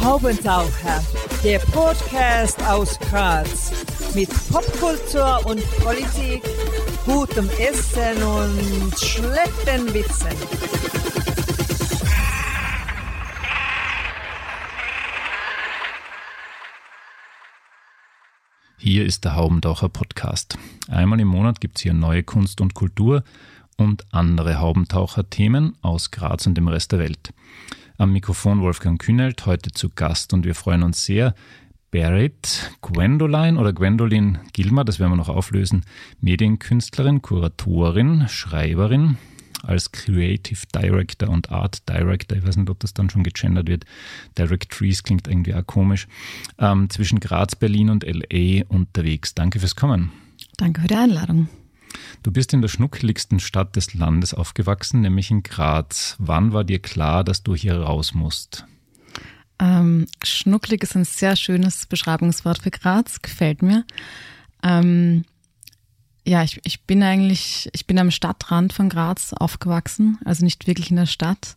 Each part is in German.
Haubentaucher, der Podcast aus Graz mit Popkultur und Politik, gutem Essen und schlechten Witzen. Hier ist der Haubentaucher Podcast. Einmal im Monat gibt es hier neue Kunst und Kultur und andere Haubentaucher-Themen aus Graz und dem Rest der Welt. Am Mikrofon Wolfgang Kühnelt, heute zu Gast und wir freuen uns sehr. Berit Gwendoline oder Gwendolyn Gilmer, das werden wir noch auflösen, Medienkünstlerin, Kuratorin, Schreiberin, als Creative Director und Art Director, ich weiß nicht, ob das dann schon gegendert wird, Directories klingt irgendwie auch komisch, ähm, zwischen Graz, Berlin und LA unterwegs. Danke fürs Kommen. Danke für die Einladung. Du bist in der schnuckeligsten Stadt des Landes aufgewachsen, nämlich in Graz. Wann war dir klar, dass du hier raus musst? Ähm, schnucklig ist ein sehr schönes Beschreibungswort für Graz, gefällt mir. Ähm, ja, ich, ich bin eigentlich, ich bin am Stadtrand von Graz aufgewachsen, also nicht wirklich in der Stadt.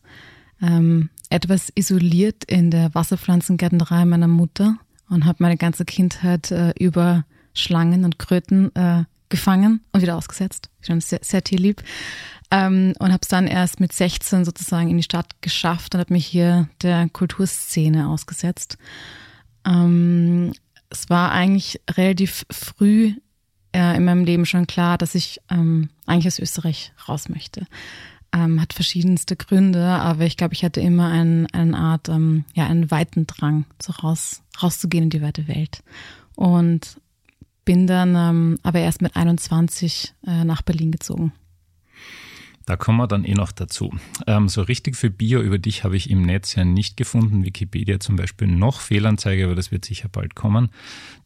Ähm, etwas isoliert in der Wasserpflanzengärtnerei meiner Mutter und habe meine ganze Kindheit äh, über Schlangen und Kröten äh, gefangen und wieder ausgesetzt. Schon sehr, sehr tierlieb. Ähm, und habe es dann erst mit 16 sozusagen in die Stadt geschafft und habe mich hier der Kulturszene ausgesetzt. Ähm, es war eigentlich relativ früh äh, in meinem Leben schon klar, dass ich ähm, eigentlich aus Österreich raus möchte. Ähm, hat verschiedenste Gründe, aber ich glaube, ich hatte immer ein, eine Art, ähm, ja, einen weiten Drang, so raus, rauszugehen in die weite Welt. Und bin dann ähm, aber erst mit 21 äh, nach Berlin gezogen. Da kommen wir dann eh noch dazu. Ähm, so richtig für Bio über dich habe ich im Netz ja nicht gefunden. Wikipedia zum Beispiel noch Fehlanzeige, aber das wird sicher bald kommen.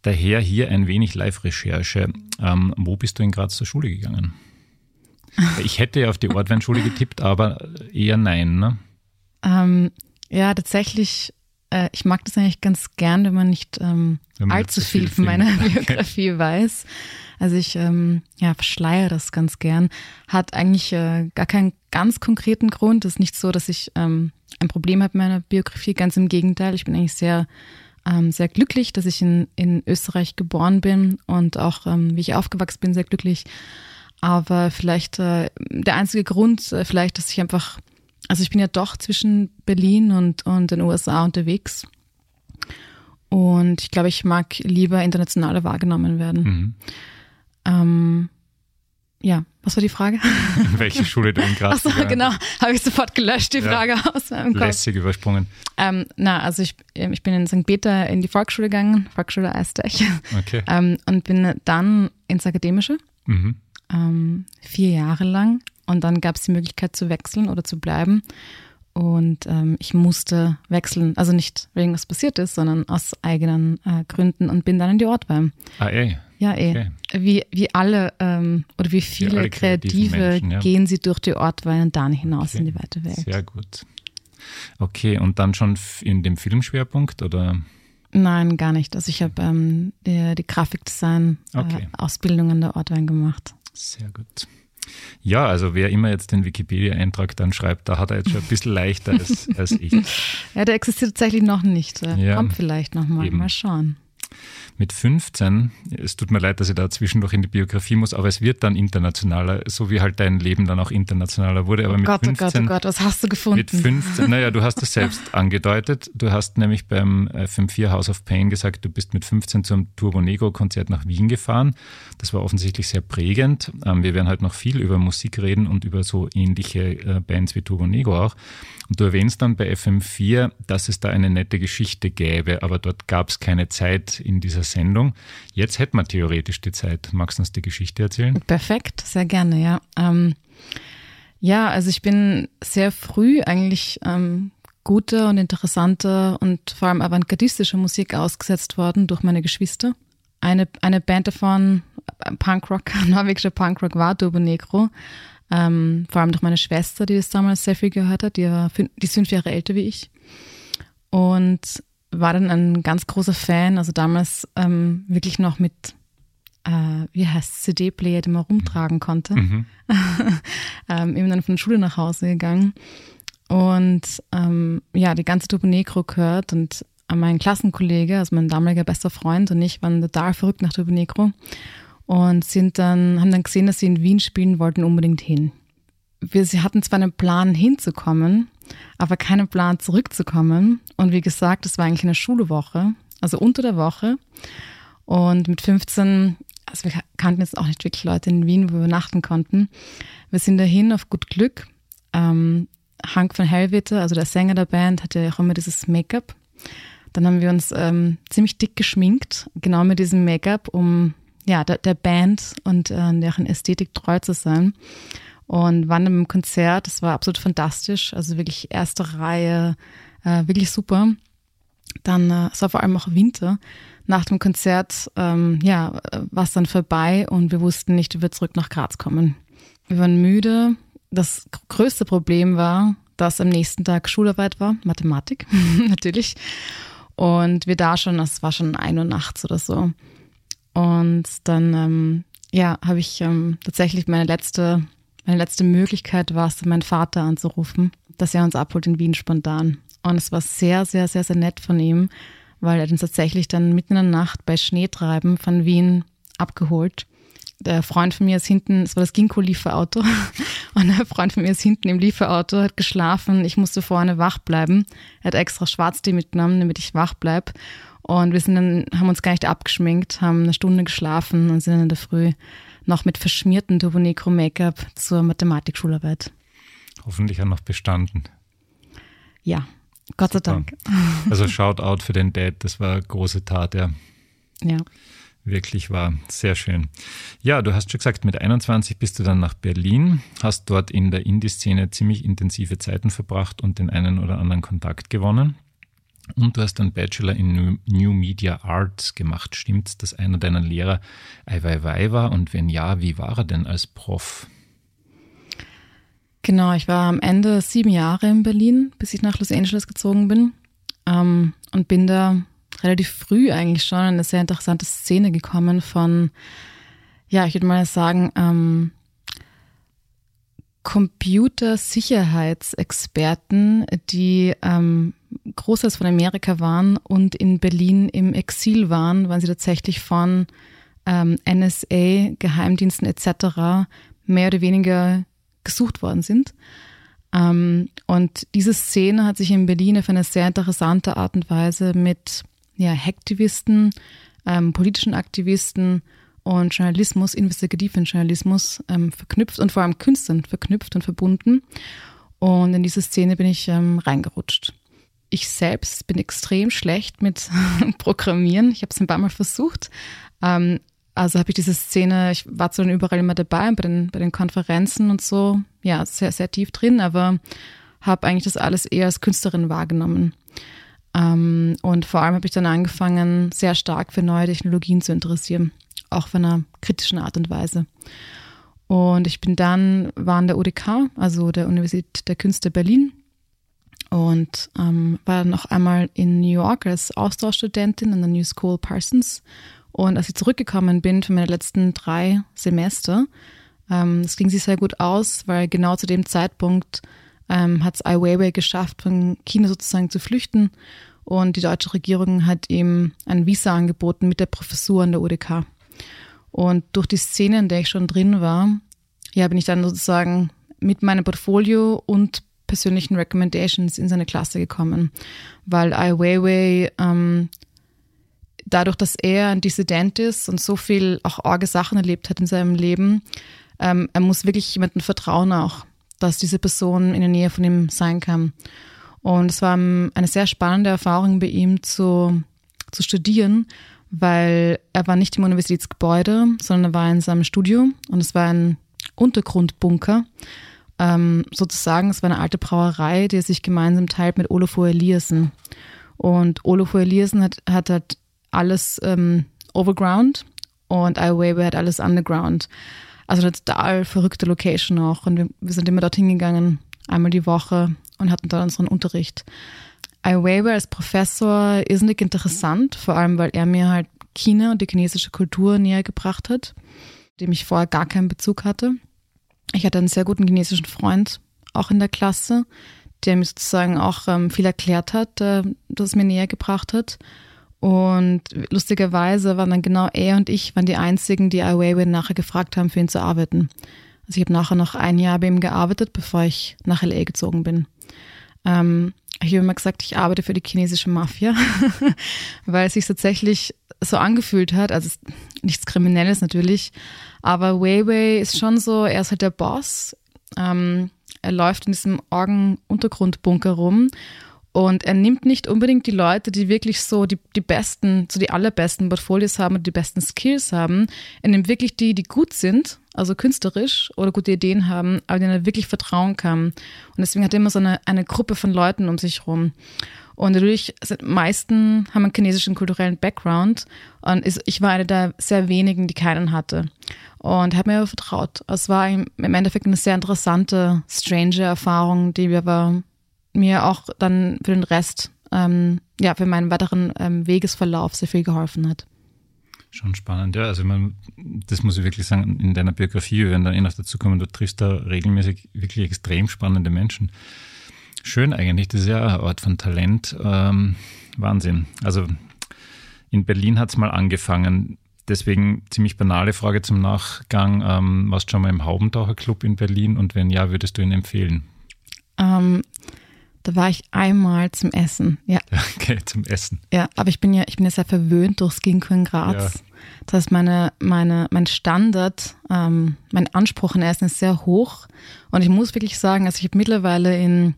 Daher hier ein wenig Live-Recherche. Ähm, wo bist du in Graz zur Schule gegangen? Ich hätte ja auf die Ortweinschule getippt, aber eher nein, ne? Ähm, ja, tatsächlich äh, ich mag das eigentlich ganz gern, wenn man nicht ähm, man allzu viel, viel von meiner Biografie weiß. Also ich ähm, ja, verschleiere das ganz gern. Hat eigentlich äh, gar keinen ganz konkreten Grund. Es ist nicht so, dass ich ähm, ein Problem habe mit meiner Biografie. Ganz im Gegenteil. Ich bin eigentlich sehr, ähm, sehr glücklich, dass ich in, in Österreich geboren bin und auch, ähm, wie ich aufgewachsen bin, sehr glücklich. Aber vielleicht äh, der einzige Grund, äh, vielleicht, dass ich einfach also ich bin ja doch zwischen Berlin und, und den USA unterwegs. Und ich glaube, ich mag lieber internationaler wahrgenommen werden. Mhm. Ähm, ja, was war die Frage? Welche Schule du in Graz Achso, genau, habe ich sofort gelöscht, die ja. Frage aus meinem Kopf. Lässig übersprungen. Ähm, na, also ich, ähm, ich bin in St. Peter in die Volksschule gegangen, Volksschule Eistech. Okay. Ähm, und bin dann ins Akademische, mhm. ähm, vier Jahre lang. Und dann gab es die Möglichkeit zu wechseln oder zu bleiben. Und ähm, ich musste wechseln, also nicht wegen was passiert ist, sondern aus eigenen äh, Gründen und bin dann in die Ortwein. Ah, eh. Ja, eh. Okay. Wie, wie alle ähm, oder wie viele alle Kreative Menschen, ja. gehen sie durch die Ortwein und dann hinaus okay. in die weite Welt. Sehr gut. Okay, und dann schon in dem Filmschwerpunkt oder? Nein, gar nicht. Also ich habe ähm, die, die Grafikdesign-Ausbildung äh, an der Ortwein gemacht. Sehr gut. Ja, also wer immer jetzt den Wikipedia-Eintrag dann schreibt, da hat er jetzt schon ein bisschen leichter als, als ich. Ja, der existiert tatsächlich noch nicht. Ja, Kommt vielleicht nochmal. Mal schauen mit 15, es tut mir leid, dass ich da zwischendurch in die Biografie muss, aber es wird dann internationaler, so wie halt dein Leben dann auch internationaler wurde. Aber oh mit Gott, 15, oh Gott, oh Gott, was hast du gefunden? Mit 15, naja, du hast es selbst angedeutet. Du hast nämlich beim FM4 House of Pain gesagt, du bist mit 15 zum Turbo Negro Konzert nach Wien gefahren. Das war offensichtlich sehr prägend. Ähm, wir werden halt noch viel über Musik reden und über so ähnliche äh, Bands wie Turbo Negro auch. Und du erwähnst dann bei FM4, dass es da eine nette Geschichte gäbe, aber dort gab es keine Zeit in dieser Sendung. Jetzt hätte man theoretisch die Zeit. Magst du uns die Geschichte erzählen? Perfekt, sehr gerne, ja. Ähm, ja, also ich bin sehr früh eigentlich ähm, gute und interessante und vor allem avantgardistische Musik ausgesetzt worden durch meine Geschwister. Eine, eine Band davon, äh, Punkrock, norwegischer Punkrock war Turbo Negro. Ähm, vor allem durch meine Schwester, die das damals sehr viel gehört hat. Die, war, die ist fünf Jahre älter wie ich. Und war dann ein ganz großer Fan, also damals ähm, wirklich noch mit, äh, wie heißt CD-Player, den man rumtragen konnte. Mhm. ähm, eben dann von der Schule nach Hause gegangen und ähm, ja, die ganze Turbo Negro gehört und mein Klassenkollege, also mein damaliger bester Freund und ich waren total verrückt nach Turbo Negro und sind dann, haben dann gesehen, dass sie in Wien spielen wollten, unbedingt hin. Wir sie hatten zwar einen Plan hinzukommen, aber keinen Plan zurückzukommen. Und wie gesagt, es war eigentlich eine Schulwoche, also unter der Woche. Und mit 15, also wir kannten jetzt auch nicht wirklich Leute in Wien, wo wir übernachten konnten. Wir sind dahin auf gut Glück. Ähm, Hank von Hellwitter, also der Sänger der Band, hatte auch immer dieses Make-up. Dann haben wir uns ähm, ziemlich dick geschminkt, genau mit diesem Make-up, um ja, der, der Band und äh, deren Ästhetik treu zu sein. Und waren im Konzert, das war absolut fantastisch, also wirklich erste Reihe, äh, wirklich super. Dann, äh, es war vor allem auch Winter. Nach dem Konzert, ähm, ja, war es dann vorbei und wir wussten nicht, wie wir zurück nach Graz kommen. Wir waren müde, das größte Problem war, dass am nächsten Tag Schularbeit war, Mathematik natürlich. Und wir da schon, es war schon ein Uhr nachts oder so. Und dann, ähm, ja, habe ich ähm, tatsächlich meine letzte, meine letzte Möglichkeit war es, meinen Vater anzurufen, dass er uns abholt in Wien spontan. Und es war sehr, sehr, sehr, sehr nett von ihm, weil er uns tatsächlich dann mitten in der Nacht bei Schneetreiben von Wien abgeholt der Freund von mir ist hinten, es war das Ginkgo-Lieferauto, und der Freund von mir ist hinten im Lieferauto, hat geschlafen, ich musste vorne wach bleiben. Er hat extra Schwarztee mitgenommen, damit ich wach bleib. Und wir sind dann, haben uns gar nicht abgeschminkt, haben eine Stunde geschlafen und sind dann in der Früh noch mit verschmiertem Turbonecro-Make-up zur Mathematikschularbeit. Hoffentlich auch noch bestanden. Ja, Gott sei Dank. Also Shoutout für den Dad, das war eine große Tat, ja. Ja wirklich war. Sehr schön. Ja, du hast schon gesagt, mit 21 bist du dann nach Berlin, hast dort in der Indie-Szene ziemlich intensive Zeiten verbracht und den einen oder anderen Kontakt gewonnen. Und du hast einen Bachelor in New Media Arts gemacht. Stimmt's, dass einer deiner Lehrer Ai Weiwei war? Und wenn ja, wie war er denn als Prof? Genau, ich war am Ende sieben Jahre in Berlin, bis ich nach Los Angeles gezogen bin. Ähm, und bin da relativ früh eigentlich schon eine sehr interessante Szene gekommen von, ja, ich würde mal sagen, ähm, Computersicherheitsexperten, die ähm, großes von Amerika waren und in Berlin im Exil waren, weil sie tatsächlich von ähm, NSA, Geheimdiensten etc. mehr oder weniger gesucht worden sind. Ähm, und diese Szene hat sich in Berlin auf eine sehr interessante Art und Weise mit ja, Hacktivisten, ähm, politischen Aktivisten und Journalismus, investigativen Journalismus ähm, verknüpft und vor allem Künstlern verknüpft und verbunden. Und in diese Szene bin ich ähm, reingerutscht. Ich selbst bin extrem schlecht mit Programmieren. Ich habe es ein paar Mal versucht. Ähm, also habe ich diese Szene, ich war zwar überall immer dabei, bei den, bei den Konferenzen und so, ja, sehr, sehr tief drin, aber habe eigentlich das alles eher als Künstlerin wahrgenommen. Ähm, und vor allem habe ich dann angefangen, sehr stark für neue Technologien zu interessieren, auch von einer kritischen Art und Weise. Und ich bin dann, war an der UDK, also der Universität der Künste Berlin, und ähm, war dann noch einmal in New York als Austauschstudentin an der New School Parsons. Und als ich zurückgekommen bin für meine letzten drei Semester, ähm, das ging sich sehr gut aus, weil genau zu dem Zeitpunkt ähm, hat es Ai Weiwei geschafft, von China sozusagen zu flüchten. Und die deutsche Regierung hat ihm ein Visa angeboten mit der Professur an der UDK. Und durch die Szene, in der ich schon drin war, ja, bin ich dann sozusagen mit meinem Portfolio und persönlichen Recommendations in seine Klasse gekommen, weil Ai Weiwei ähm, dadurch, dass er ein Dissident ist und so viel auch arge Sachen erlebt hat in seinem Leben, ähm, er muss wirklich jemandem vertrauen auch dass diese Person in der Nähe von ihm sein kann. Und es war eine sehr spannende Erfahrung bei ihm zu, zu studieren, weil er war nicht im Universitätsgebäude, sondern er war in seinem Studio und es war ein Untergrundbunker. Ähm, sozusagen, es war eine alte Brauerei, die er sich gemeinsam teilt mit Olafur Eliassen. Und Olafur Eliassen hat, hat halt alles ähm, overground und Ai Weiwei hat alles underground. Also eine total verrückte Location auch. Und wir, wir sind immer dorthin gegangen, einmal die Woche und hatten dort unseren Unterricht. Ai Weiwei als Professor ist nicht interessant, vor allem weil er mir halt China und die chinesische Kultur näher gebracht hat, dem ich vorher gar keinen Bezug hatte. Ich hatte einen sehr guten chinesischen Freund, auch in der Klasse, der mir sozusagen auch ähm, viel erklärt hat, äh, das mir näher gebracht hat. Und lustigerweise waren dann genau er und ich waren die einzigen, die Ai Weiwei nachher gefragt haben, für ihn zu arbeiten. Also ich habe nachher noch ein Jahr bei ihm gearbeitet, bevor ich nach LA gezogen bin. Ähm, ich habe immer gesagt, ich arbeite für die chinesische Mafia, weil es sich tatsächlich so angefühlt hat. Also nichts Kriminelles natürlich, aber Weiwei ist schon so, er ist halt der Boss. Ähm, er läuft in diesem Orgen-Untergrundbunker rum und er nimmt nicht unbedingt die Leute, die wirklich so die, die besten, so die allerbesten Portfolios haben und die besten Skills haben. Er nimmt wirklich die, die gut sind, also künstlerisch oder gute Ideen haben, aber denen er wirklich vertrauen kann. Und deswegen hat er immer so eine, eine Gruppe von Leuten um sich herum. Und natürlich, sind meisten haben einen chinesischen kulturellen Background und ich war eine der sehr wenigen, die keinen hatte. Und habe mir vertraut. Es war im Endeffekt eine sehr interessante, strange Erfahrung, die wir aber mir auch dann für den Rest, ähm, ja, für meinen weiteren ähm, Wegesverlauf sehr viel geholfen hat. Schon spannend, ja. Also man, das muss ich wirklich sagen, in deiner Biografie, wir werden dann eh noch dazu kommen, du triffst da regelmäßig wirklich extrem spannende Menschen. Schön eigentlich, das ist ja ein Ort von Talent. Ähm, Wahnsinn. Also in Berlin hat es mal angefangen. Deswegen ziemlich banale Frage zum Nachgang. Ähm, warst du schon mal im Haubentaucherclub in Berlin und wenn ja, würdest du ihn empfehlen? Ähm, da war ich einmal zum Essen, ja. Okay, zum Essen. Ja, aber ich bin ja, ich bin ja sehr verwöhnt durchs Ginkgo in Graz. Ja. Das heißt, meine, meine, mein Standard, ähm, mein Anspruch an Essen ist sehr hoch. Und ich muss wirklich sagen, also ich habe mittlerweile in,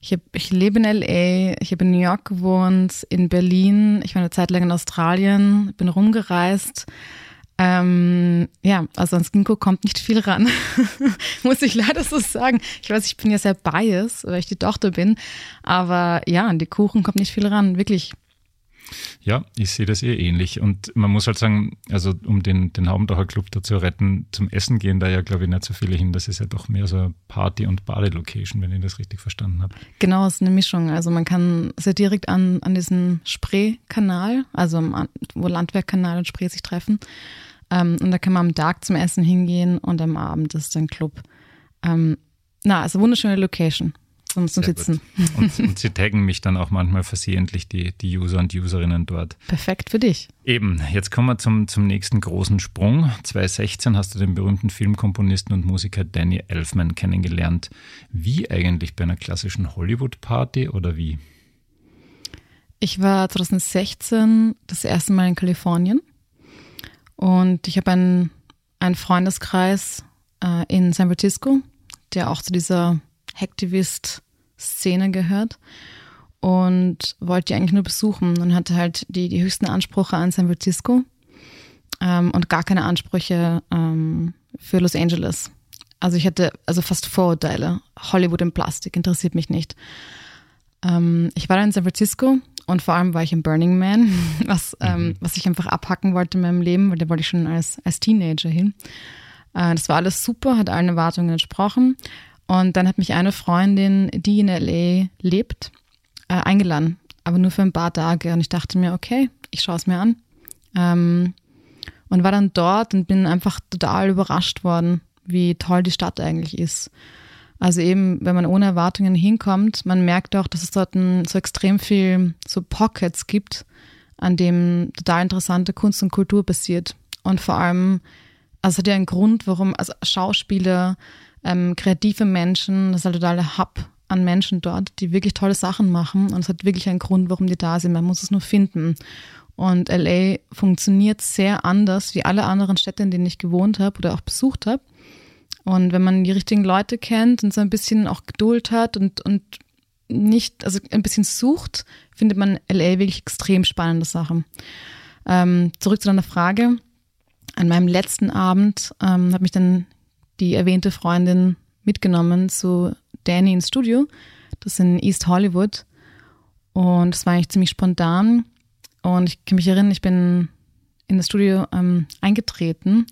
ich, hab, ich lebe in LA, ich habe in New York gewohnt, in Berlin, ich war eine Zeit lang in Australien, bin rumgereist. Ähm, ja, also ans Ginkgo kommt nicht viel ran, muss ich leider so sagen. Ich weiß, ich bin ja sehr biased, weil ich die Tochter bin, aber ja, an die Kuchen kommt nicht viel ran, wirklich. Ja, ich sehe das eh ähnlich. Und man muss halt sagen, also um den, den Haubendacher Club da zu retten, zum Essen gehen da ja, glaube ich, nicht so viele hin. Das ist ja doch mehr so eine Party- und Badelocation, wenn ich das richtig verstanden habe. Genau, es ist eine Mischung. Also man kann sehr direkt an, an diesen Spree-Kanal, also wo Landwehrkanal und Spree sich treffen. Ähm, und da kann man am Tag zum Essen hingehen und am Abend ist ein Club. Ähm, na, also wunderschöne Location zum, zum Sitzen. Und, und, sie taggen mich dann auch manchmal versehentlich, die, die User und Userinnen dort. Perfekt für dich. Eben, jetzt kommen wir zum, zum nächsten großen Sprung. 2016 hast du den berühmten Filmkomponisten und Musiker Danny Elfman kennengelernt. Wie eigentlich bei einer klassischen Hollywood-Party oder wie? Ich war 2016 das erste Mal in Kalifornien und ich habe einen, einen Freundeskreis äh, in San Francisco, der auch zu dieser Hacktivist-Szene gehört und wollte die eigentlich nur besuchen und hatte halt die, die höchsten Ansprüche an San Francisco ähm, und gar keine Ansprüche ähm, für Los Angeles. Also ich hatte also fast Vorurteile. Hollywood in Plastik interessiert mich nicht. Ähm, ich war da in San Francisco und vor allem war ich im Burning Man, was, ähm, mhm. was ich einfach abhacken wollte in meinem Leben, weil da wollte ich schon als, als Teenager hin. Äh, das war alles super, hat allen Erwartungen entsprochen. Und dann hat mich eine Freundin, die in LA lebt, äh, eingeladen, aber nur für ein paar Tage. Und ich dachte mir, okay, ich schaue es mir an. Ähm, und war dann dort und bin einfach total überrascht worden, wie toll die Stadt eigentlich ist. Also eben, wenn man ohne Erwartungen hinkommt, man merkt auch, dass es dort ein, so extrem viel so Pockets gibt, an dem total interessante Kunst und Kultur passiert. Und vor allem, also es hat ja einen Grund, warum, also Schauspieler, ähm, kreative Menschen, das ist halt total Hub an Menschen dort, die wirklich tolle Sachen machen. Und es hat wirklich einen Grund, warum die da sind. Man muss es nur finden. Und LA funktioniert sehr anders wie alle anderen Städte, in denen ich gewohnt habe oder auch besucht habe. Und wenn man die richtigen Leute kennt und so ein bisschen auch Geduld hat und, und nicht, also ein bisschen sucht, findet man LA wirklich extrem spannende Sachen. Ähm, zurück zu deiner Frage. An meinem letzten Abend ähm, hat mich dann die erwähnte Freundin mitgenommen zu Danny ins Studio. Das ist in East Hollywood. Und es war eigentlich ziemlich spontan. Und ich kann mich erinnern, ich bin in das Studio ähm, eingetreten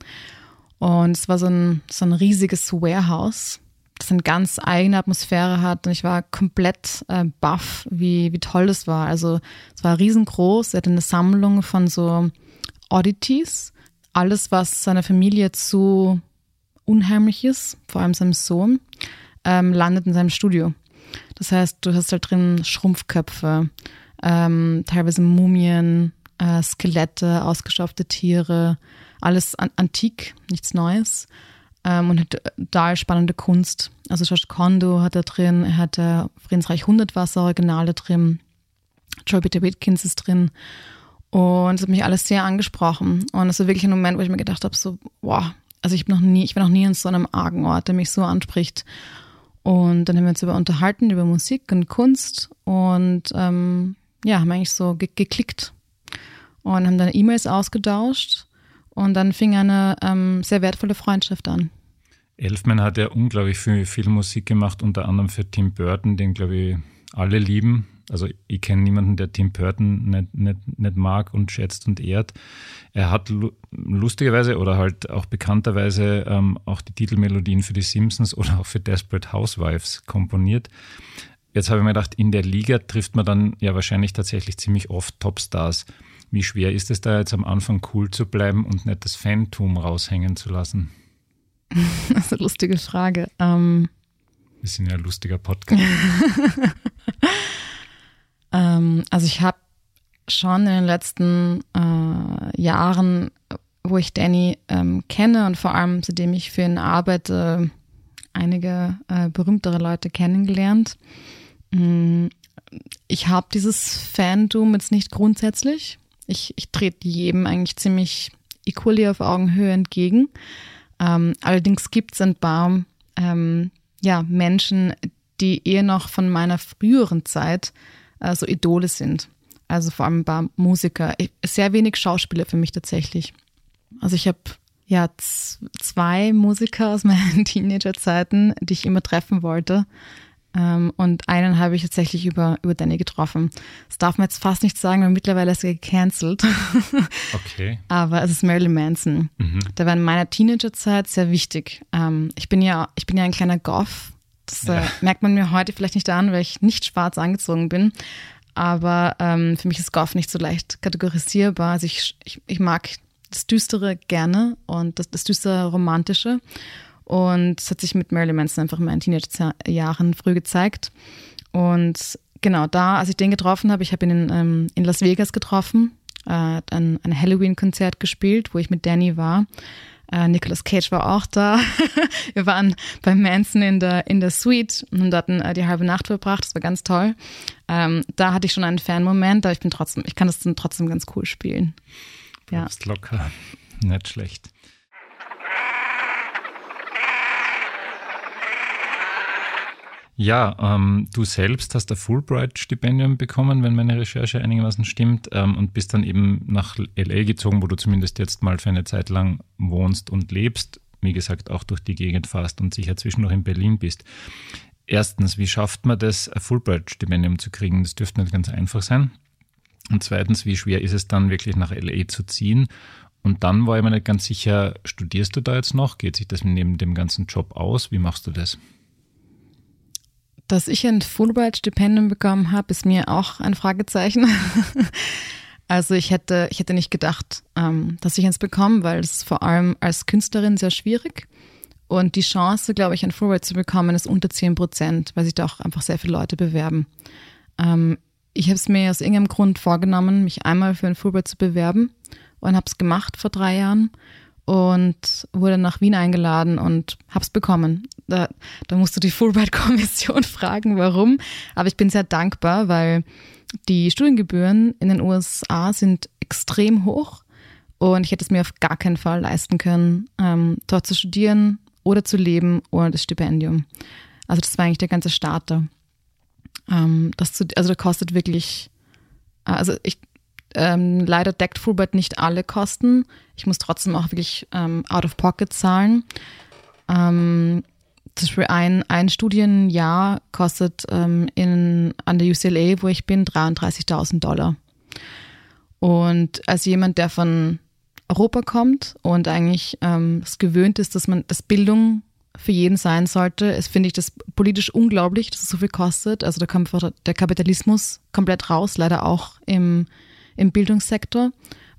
und es war so ein, so ein riesiges Warehouse, das eine ganz eigene Atmosphäre hat. Und ich war komplett äh, baff, wie, wie toll das war. Also es war riesengroß. Er hatte eine Sammlung von so Oddities. Alles, was seiner Familie zu unheimlich ist, vor allem seinem Sohn, ähm, landet in seinem Studio. Das heißt, du hast halt drin Schrumpfköpfe, ähm, teilweise Mumien, äh, Skelette, ausgestopfte Tiere, alles an antik, nichts Neues. Ähm, und hat da spannende Kunst. Also Josh Kondo hat da drin, er hat äh, Friedensreich Hundertwasser Originale drin, Joy Peter Witkins ist drin. Und es hat mich alles sehr angesprochen. Und es war wirklich ein Moment, wo ich mir gedacht habe, so, wow, also ich bin noch nie, ich war noch nie an so einem argen Ort, der mich so anspricht. Und dann haben wir uns über unterhalten, über Musik und Kunst und ähm, ja, haben eigentlich so ge geklickt und haben dann E-Mails ausgetauscht und dann fing eine ähm, sehr wertvolle Freundschaft an. Elfman hat ja unglaublich viel, viel Musik gemacht, unter anderem für Tim Burton, den glaube ich alle lieben. Also ich kenne niemanden, der Tim Burton nicht, nicht, nicht mag und schätzt und ehrt. Er hat lustigerweise oder halt auch bekannterweise ähm, auch die Titelmelodien für die Simpsons oder auch für Desperate Housewives komponiert. Jetzt habe ich mir gedacht, in der Liga trifft man dann ja wahrscheinlich tatsächlich ziemlich oft Topstars. Wie schwer ist es da jetzt am Anfang cool zu bleiben und nicht das Phantom raushängen zu lassen? Das ist eine lustige Frage. Ähm Wir sind ja ein lustiger Podcast. ähm, also ich habe schon in den letzten äh, Jahren, wo ich Danny ähm, kenne und vor allem seitdem ich für ihn arbeite, einige äh, berühmtere Leute kennengelernt. Mm, ich habe dieses Fandom jetzt nicht grundsätzlich. Ich, ich trete jedem eigentlich ziemlich equally auf Augenhöhe entgegen. Ähm, allerdings gibt es ein paar ähm, ja, Menschen, die eher noch von meiner früheren Zeit äh, so Idole sind. Also vor allem ein paar Musiker. Ich, sehr wenig Schauspieler für mich tatsächlich. Also ich habe ja zwei Musiker aus meinen Teenagerzeiten, die ich immer treffen wollte. Ähm, und einen habe ich tatsächlich über, über Danny getroffen. Das darf man jetzt fast nicht sagen, weil mittlerweile ist er gecancelt. Okay. Aber es ist Marilyn Manson. Mhm. Der war in meiner Teenagerzeit sehr wichtig. Ähm, ich bin ja, ich bin ja ein kleiner Goth. Das äh, ja. merkt man mir heute vielleicht nicht an, weil ich nicht schwarz angezogen bin. Aber ähm, für mich ist Goth nicht so leicht kategorisierbar. Also ich, ich, ich mag das Düstere gerne und das, das düstere Romantische. Und es hat sich mit Marilyn Manson einfach in meinen Teenagerjahren früh gezeigt. Und genau da, als ich den getroffen habe, ich habe ihn in, ähm, in Las Vegas getroffen, äh, hat ein, ein Halloween-Konzert gespielt, wo ich mit Danny war. Äh, Nicolas Cage war auch da. Wir waren bei Manson in der, in der Suite und hatten äh, die halbe Nacht verbracht. Das war ganz toll. Ähm, da hatte ich schon einen Fan-Moment, aber ich bin trotzdem, ich kann das dann trotzdem ganz cool spielen. Ja. locker. Nicht schlecht. Ja, ähm, du selbst hast ein Fulbright-Stipendium bekommen, wenn meine Recherche einigermaßen stimmt, ähm, und bist dann eben nach LA gezogen, wo du zumindest jetzt mal für eine Zeit lang wohnst und lebst. Wie gesagt, auch durch die Gegend fährst und sicher zwischendurch in Berlin bist. Erstens, wie schafft man das, ein Fulbright-Stipendium zu kriegen? Das dürfte nicht ganz einfach sein. Und zweitens, wie schwer ist es dann wirklich nach LA zu ziehen? Und dann war ich mir nicht ganz sicher, studierst du da jetzt noch? Geht sich das neben dem ganzen Job aus? Wie machst du das? Dass ich ein Fulbright-Stipendium bekommen habe, ist mir auch ein Fragezeichen. also ich hätte, ich hätte nicht gedacht, ähm, dass ich eins bekomme, weil es vor allem als Künstlerin sehr schwierig. Und die Chance, glaube ich, ein Fulbright zu bekommen, ist unter 10 Prozent, weil sich da auch einfach sehr viele Leute bewerben. Ähm, ich habe es mir aus irgendeinem Grund vorgenommen, mich einmal für ein Fulbright zu bewerben und habe es gemacht vor drei Jahren und wurde nach Wien eingeladen und hab's bekommen. Da, da musst du die Fulbright-Kommission fragen, warum. Aber ich bin sehr dankbar, weil die Studiengebühren in den USA sind extrem hoch und ich hätte es mir auf gar keinen Fall leisten können, ähm, dort zu studieren oder zu leben ohne das Stipendium. Also das war eigentlich der ganze Starter. Ähm, das zu, also das kostet wirklich, also ich, ähm, leider deckt Fulbright nicht alle Kosten. Ich muss trotzdem auch wirklich ähm, out of pocket zahlen. Ähm, zum Beispiel ein, ein Studienjahr kostet ähm, in, an der UCLA, wo ich bin, 33.000 Dollar. Und als jemand, der von Europa kommt und eigentlich ähm, es gewöhnt ist, dass man, dass Bildung für jeden sein sollte, ist, finde ich das politisch unglaublich, dass es so viel kostet. Also da kommt der Kapitalismus komplett raus, leider auch im im Bildungssektor,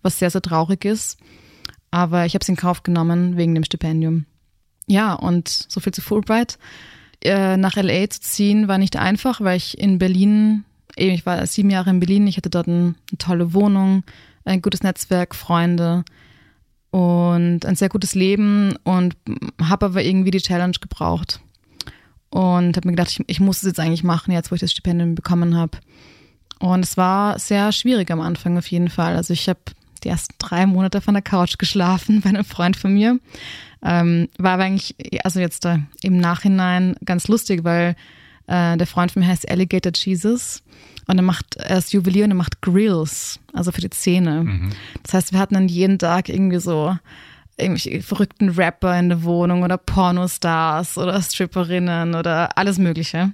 was sehr, sehr traurig ist. Aber ich habe es in Kauf genommen wegen dem Stipendium. Ja, und so viel zu Fulbright. äh, nach LA zu ziehen war nicht einfach, weil ich in Berlin, eben ich war sieben Jahre in Berlin, ich hatte dort ein, eine tolle Wohnung, ein gutes Netzwerk, Freunde und ein sehr gutes Leben und habe aber irgendwie die Challenge gebraucht und habe mir gedacht, ich, ich muss es jetzt eigentlich machen, jetzt wo ich das Stipendium bekommen habe. Und es war sehr schwierig am Anfang auf jeden Fall. Also ich habe die ersten drei Monate von der Couch geschlafen bei einem Freund von mir. Ähm, war aber eigentlich, also jetzt äh, im Nachhinein ganz lustig, weil äh, der Freund von mir heißt Alligator Jesus und er macht, er ist Juwelier und er macht Grills, also für die Zähne. Mhm. Das heißt, wir hatten dann jeden Tag irgendwie so irgendwelche verrückten Rapper in der Wohnung oder Pornostars oder Stripperinnen oder alles Mögliche.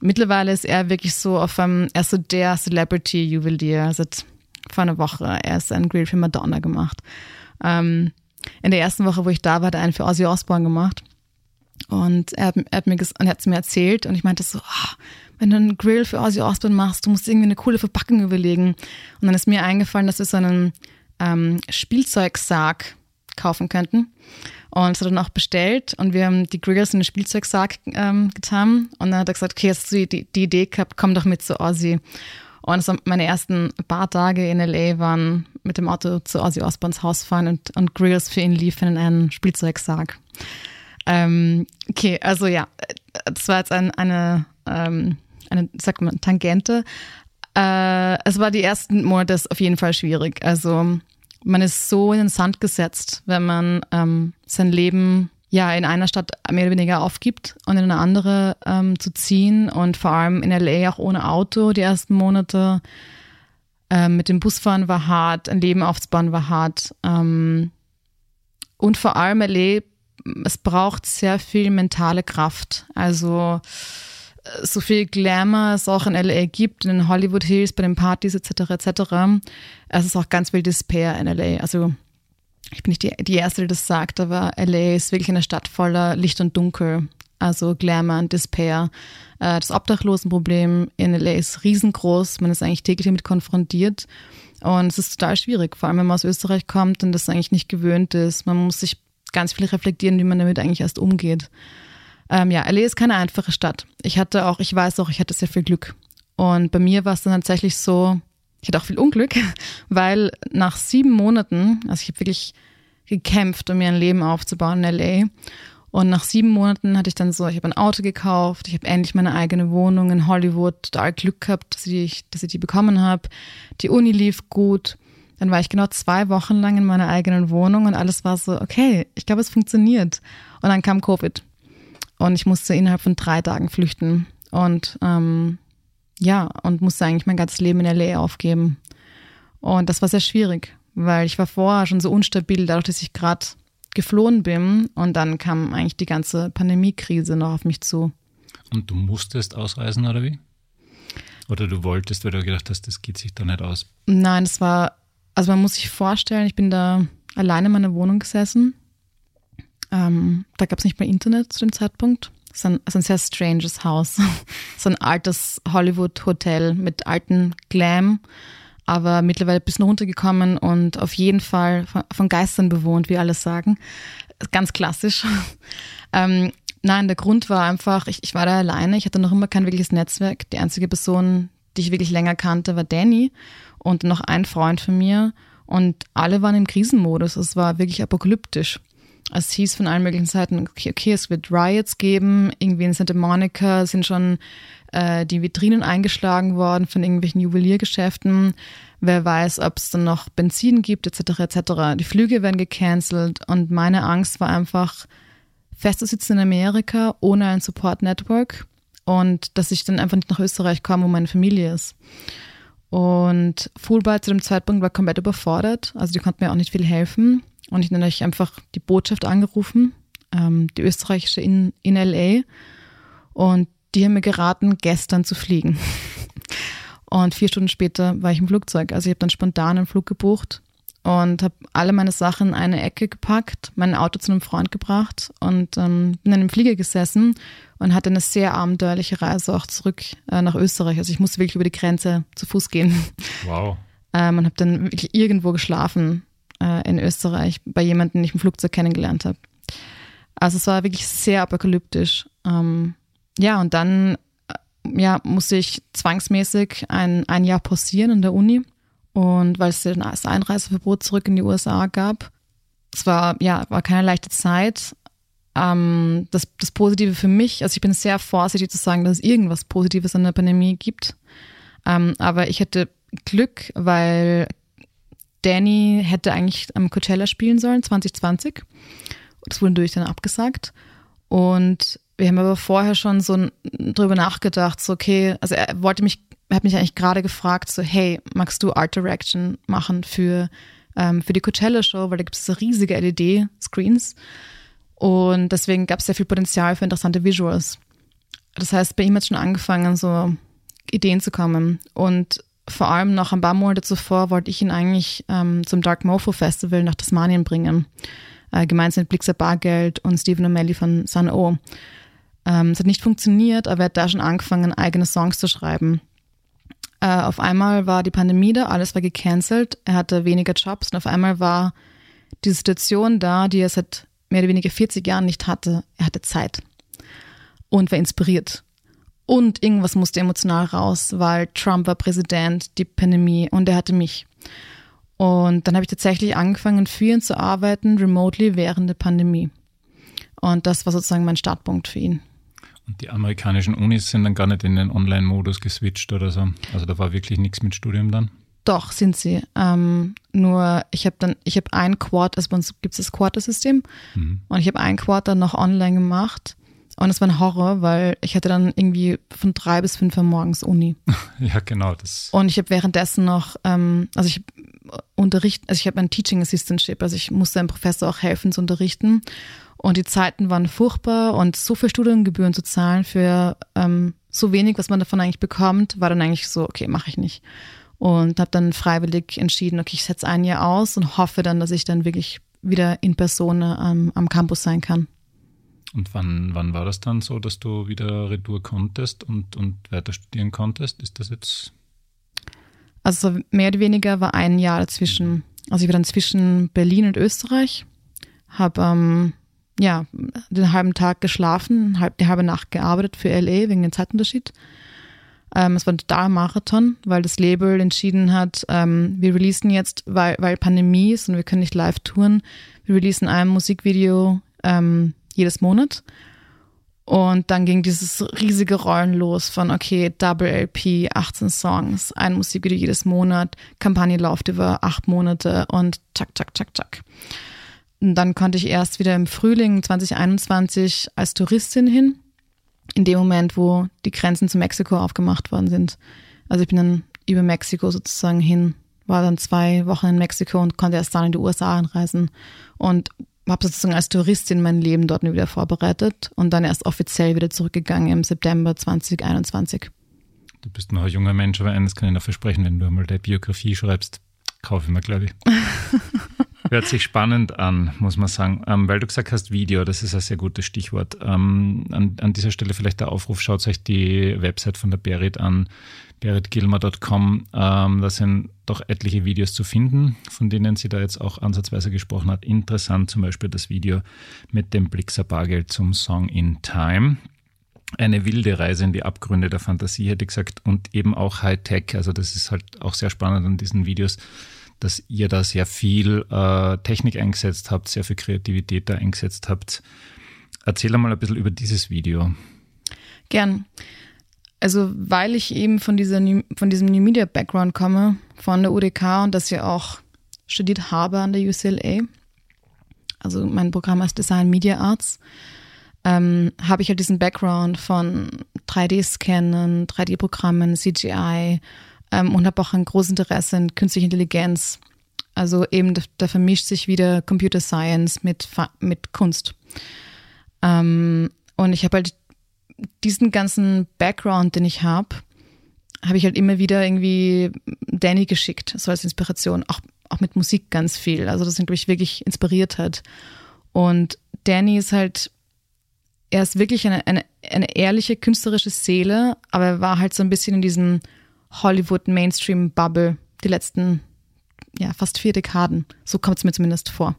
Mittlerweile ist er wirklich so auf einem, er ist so der Celebrity-Juwelier seit vor einer Woche. Er ist ein Grill für Madonna gemacht. Ähm, in der ersten Woche, wo ich da war, hat er einen für Ozzy Osbourne gemacht. Und er hat, er hat mir und er hat es mir erzählt und ich meinte so, oh, wenn du einen Grill für Ozzy Osbourne machst, du musst irgendwie eine coole Verpackung überlegen. Und dann ist mir eingefallen, dass wir so einen ähm, Spielzeugsarg kaufen könnten. Und das hat dann auch bestellt und wir haben die Grills in den Spielzeugsarg ähm, getan. Und dann hat er gesagt, okay, hast du die, die Idee gehabt, komm doch mit zu Ozzy. Und so meine ersten paar Tage in LA waren mit dem Auto zu Ozzy Osbournes Haus fahren und, und Grills für ihn liefern in einen Spielzeugsarg. Ähm, okay, also ja, das war jetzt ein, eine, ähm, eine, sag mal, Tangente. Äh, es war die ersten Monate auf jeden Fall schwierig. Also man ist so in den Sand gesetzt, wenn man ähm, sein Leben ja in einer Stadt mehr oder weniger aufgibt und in eine andere ähm, zu ziehen und vor allem in LA auch ohne Auto die ersten Monate. Ähm, mit dem Busfahren war hart, ein Leben aufzubauen war hart. Ähm, und vor allem LA, es braucht sehr viel mentale Kraft. Also so viel Glamour es auch in LA gibt, in den Hollywood Hills, bei den Partys etc. etc. Es ist auch ganz viel Despair in LA. Also ich bin nicht die, die Erste, die das sagt, aber LA ist wirklich eine Stadt voller Licht und Dunkel. Also Glamour und Despair. Äh, das Obdachlosenproblem in LA ist riesengroß. Man ist eigentlich täglich damit konfrontiert. Und es ist total schwierig, vor allem wenn man aus Österreich kommt und das eigentlich nicht gewöhnt ist. Man muss sich ganz viel reflektieren, wie man damit eigentlich erst umgeht. Ähm, ja, LA ist keine einfache Stadt. Ich hatte auch, ich weiß auch, ich hatte sehr viel Glück. Und bei mir war es dann tatsächlich so, ich hatte auch viel Unglück, weil nach sieben Monaten, also ich habe wirklich gekämpft, um mir ein Leben aufzubauen in LA. Und nach sieben Monaten hatte ich dann so, ich habe ein Auto gekauft, ich habe endlich meine eigene Wohnung in Hollywood, total Glück gehabt, dass ich, dass ich die bekommen habe. Die Uni lief gut. Dann war ich genau zwei Wochen lang in meiner eigenen Wohnung und alles war so, okay, ich glaube, es funktioniert. Und dann kam Covid. Und ich musste innerhalb von drei Tagen flüchten. Und ähm, ja, und musste eigentlich mein ganzes Leben in LA aufgeben. Und das war sehr schwierig, weil ich war vorher schon so unstabil, dadurch, dass ich gerade geflohen bin. Und dann kam eigentlich die ganze Pandemiekrise noch auf mich zu. Und du musstest ausreisen, oder wie? Oder du wolltest, weil du gedacht hast, das geht sich da nicht aus? Nein, es war, also man muss sich vorstellen, ich bin da alleine in meiner Wohnung gesessen. Ähm, da gab es nicht mehr Internet zu dem Zeitpunkt. Es ist ein, ist ein sehr stranges Haus. so ein altes Hollywood-Hotel mit alten Glam, aber mittlerweile ein bisschen runtergekommen und auf jeden Fall von, von Geistern bewohnt, wie alle sagen. Ganz klassisch. ähm, nein, der Grund war einfach, ich, ich war da alleine, ich hatte noch immer kein wirkliches Netzwerk. Die einzige Person, die ich wirklich länger kannte, war Danny und noch ein Freund von mir. Und alle waren im Krisenmodus. Es war wirklich apokalyptisch es hieß von allen möglichen Seiten, okay, okay, es wird Riots geben. Irgendwie in Santa Monica sind schon äh, die Vitrinen eingeschlagen worden von irgendwelchen Juweliergeschäften. Wer weiß, ob es dann noch Benzin gibt, etc. etc. Die Flüge werden gecancelt und meine Angst war einfach, festzusitzen in Amerika ohne ein Support Network und dass ich dann einfach nicht nach Österreich komme, wo meine Familie ist. Und Fulbright zu dem Zeitpunkt war komplett überfordert, also die konnten mir auch nicht viel helfen. Und ich nenne euch einfach die Botschaft angerufen, ähm, die österreichische in, in LA. Und die haben mir geraten, gestern zu fliegen. Und vier Stunden später war ich im Flugzeug. Also ich habe dann spontan einen Flug gebucht und habe alle meine Sachen in eine Ecke gepackt, mein Auto zu einem Freund gebracht und ähm, bin in einem Flieger gesessen und hatte eine sehr abenteuerliche Reise auch zurück äh, nach Österreich. Also ich musste wirklich über die Grenze zu Fuß gehen. Wow. ähm, und habe dann wirklich irgendwo geschlafen äh, in Österreich bei jemandem, den ich im Flugzeug kennengelernt habe. Also es war wirklich sehr apokalyptisch. Ähm, ja, und dann äh, ja, musste ich zwangsmäßig ein, ein Jahr pausieren in der Uni. Und weil es das Einreiseverbot zurück in die USA gab. Es war, ja, war keine leichte Zeit. Ähm, das, das Positive für mich, also ich bin sehr vorsichtig zu sagen, dass es irgendwas Positives an der Pandemie gibt. Ähm, aber ich hatte Glück, weil Danny hätte eigentlich am Coachella spielen sollen, 2020. Das wurde natürlich dann abgesagt. Und wir haben aber vorher schon so drüber nachgedacht, so okay, also er wollte mich, er hat mich eigentlich gerade gefragt, so hey, magst du Art Direction machen für, ähm, für die Coachella-Show, weil da gibt es so riesige LED-Screens. Und deswegen gab es sehr viel Potenzial für interessante Visuals. Das heißt, bei ihm hat schon angefangen, so Ideen zu kommen. Und vor allem noch ein paar Monate zuvor wollte ich ihn eigentlich ähm, zum Dark Mofo Festival nach Tasmanien bringen. Äh, gemeinsam mit Blixer Bargeld und Stephen O'Malley von Sun O. Ähm, es hat nicht funktioniert, aber er hat da schon angefangen, eigene Songs zu schreiben. Äh, auf einmal war die Pandemie da, alles war gecancelt, er hatte weniger Jobs und auf einmal war die Situation da, die er seit mehr oder weniger 40 Jahren nicht hatte. Er hatte Zeit und war inspiriert. Und irgendwas musste emotional raus, weil Trump war Präsident, die Pandemie und er hatte mich. Und dann habe ich tatsächlich angefangen, für ihn zu arbeiten, remotely während der Pandemie. Und das war sozusagen mein Startpunkt für ihn. Und die amerikanischen Unis sind dann gar nicht in den Online-Modus geswitcht oder so. Also da war wirklich nichts mit Studium dann? Doch, sind sie. Ähm, nur ich habe dann, ich habe ein Quarter, also bei uns gibt es das Quarter-System mhm. und ich habe ein Quarter noch online gemacht und es war ein Horror, weil ich hatte dann irgendwie von drei bis fünf Uhr morgens Uni. ja, genau. Das. Und ich habe währenddessen noch, ähm, also ich unterrichten, also ich habe ein Teaching Assistantship, also ich musste einem Professor auch helfen zu unterrichten. Und die Zeiten waren furchtbar und so viel Studiengebühren zu zahlen für ähm, so wenig, was man davon eigentlich bekommt, war dann eigentlich so, okay, mache ich nicht. Und habe dann freiwillig entschieden, okay, ich setze ein Jahr aus und hoffe dann, dass ich dann wirklich wieder in Person ähm, am Campus sein kann. Und wann, wann war das dann so, dass du wieder Retour konntest und, und weiter studieren konntest? Ist das jetzt? Also mehr oder weniger war ein Jahr dazwischen. Also ich war dann zwischen Berlin und Österreich, habe ähm, ja den halben Tag geschlafen, halb, die halbe Nacht gearbeitet für LA wegen dem Zeitunterschied. Ähm, es war ein totaler Marathon, weil das Label entschieden hat, ähm, wir releasen jetzt, weil, weil Pandemie ist und wir können nicht live touren, wir releasen ein Musikvideo ähm, jedes Monat. Und dann ging dieses riesige Rollen los von, okay, Double LP, 18 Songs, ein Musikvideo jedes Monat, Kampagne läuft über acht Monate und tschak, tschak, tschak, tschak. Und dann konnte ich erst wieder im Frühling 2021 als Touristin hin, in dem Moment, wo die Grenzen zu Mexiko aufgemacht worden sind. Also ich bin dann über Mexiko sozusagen hin, war dann zwei Wochen in Mexiko und konnte erst dann in die USA anreisen. Und habe sozusagen als Touristin mein Leben dort wieder vorbereitet und dann erst offiziell wieder zurückgegangen im September 2021. Du bist noch ein junger Mensch, aber eines kann ich noch versprechen, wenn du einmal deine Biografie schreibst, kaufe ich mir, glaube ich. Hört sich spannend an, muss man sagen. Ähm, weil du gesagt hast, Video, das ist ein sehr gutes Stichwort. Ähm, an, an, dieser Stelle vielleicht der Aufruf, schaut euch die Website von der Berit an, beritgilmer.com. Ähm, da sind doch etliche Videos zu finden, von denen sie da jetzt auch ansatzweise gesprochen hat. Interessant zum Beispiel das Video mit dem Blixer Bargeld zum Song In Time. Eine wilde Reise in die Abgründe der Fantasie, hätte ich gesagt, und eben auch Hightech. Also das ist halt auch sehr spannend an diesen Videos, dass ihr da sehr viel äh, Technik eingesetzt habt, sehr viel Kreativität da eingesetzt habt. Erzähl mal ein bisschen über dieses Video. Gern. Also weil ich eben von, dieser, von diesem New Media Background komme, von der UDK und das ja auch studiert habe an der UCLA, also mein Programm heißt Design Media Arts, ähm, habe ich halt diesen Background von 3D-Scannen, 3D-Programmen, CGI ähm, und habe auch ein großes Interesse in künstlicher Intelligenz. Also eben, da, da vermischt sich wieder Computer Science mit, mit Kunst. Ähm, und ich habe halt diesen ganzen Background, den ich habe, habe ich halt immer wieder irgendwie Danny geschickt, so als Inspiration, auch, auch mit Musik ganz viel. Also das mich wirklich inspiriert hat. Und Danny ist halt, er ist wirklich eine, eine, eine ehrliche künstlerische Seele, aber er war halt so ein bisschen in diesem Hollywood-Mainstream-Bubble die letzten, ja, fast vier Dekaden. So kommt es mir zumindest vor.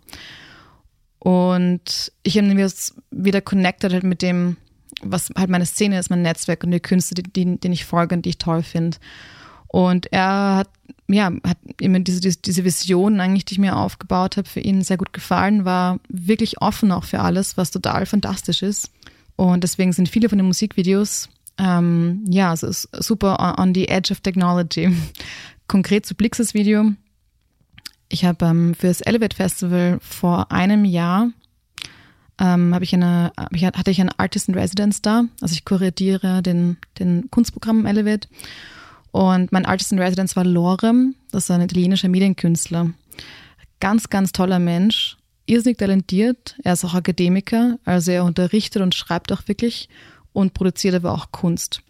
Und ich habe mir wieder connected halt mit dem, was halt meine Szene ist, mein Netzwerk und die Künste, die, die, denen ich folge und die ich toll finde. Und er hat, ja, hat immer diese, diese, diese Vision eigentlich, die ich mir aufgebaut habe, für ihn sehr gut gefallen, war wirklich offen auch für alles, was total fantastisch ist. Und deswegen sind viele von den Musikvideos, ähm, ja, es ist super on the edge of technology. Konkret zu Blixes Video. Ich habe ähm, für das Elevate Festival vor einem Jahr ähm, habe ich eine, hatte ich eine Artist in Residence da. Also ich kuratiere den, den Kunstprogramm Elevate. Und mein Artist in Residence war Lorem, das ist ein italienischer Medienkünstler. Ganz, ganz toller Mensch, irrsinnig talentiert. Er ist auch Akademiker, also er unterrichtet und schreibt auch wirklich und produziert aber auch Kunst.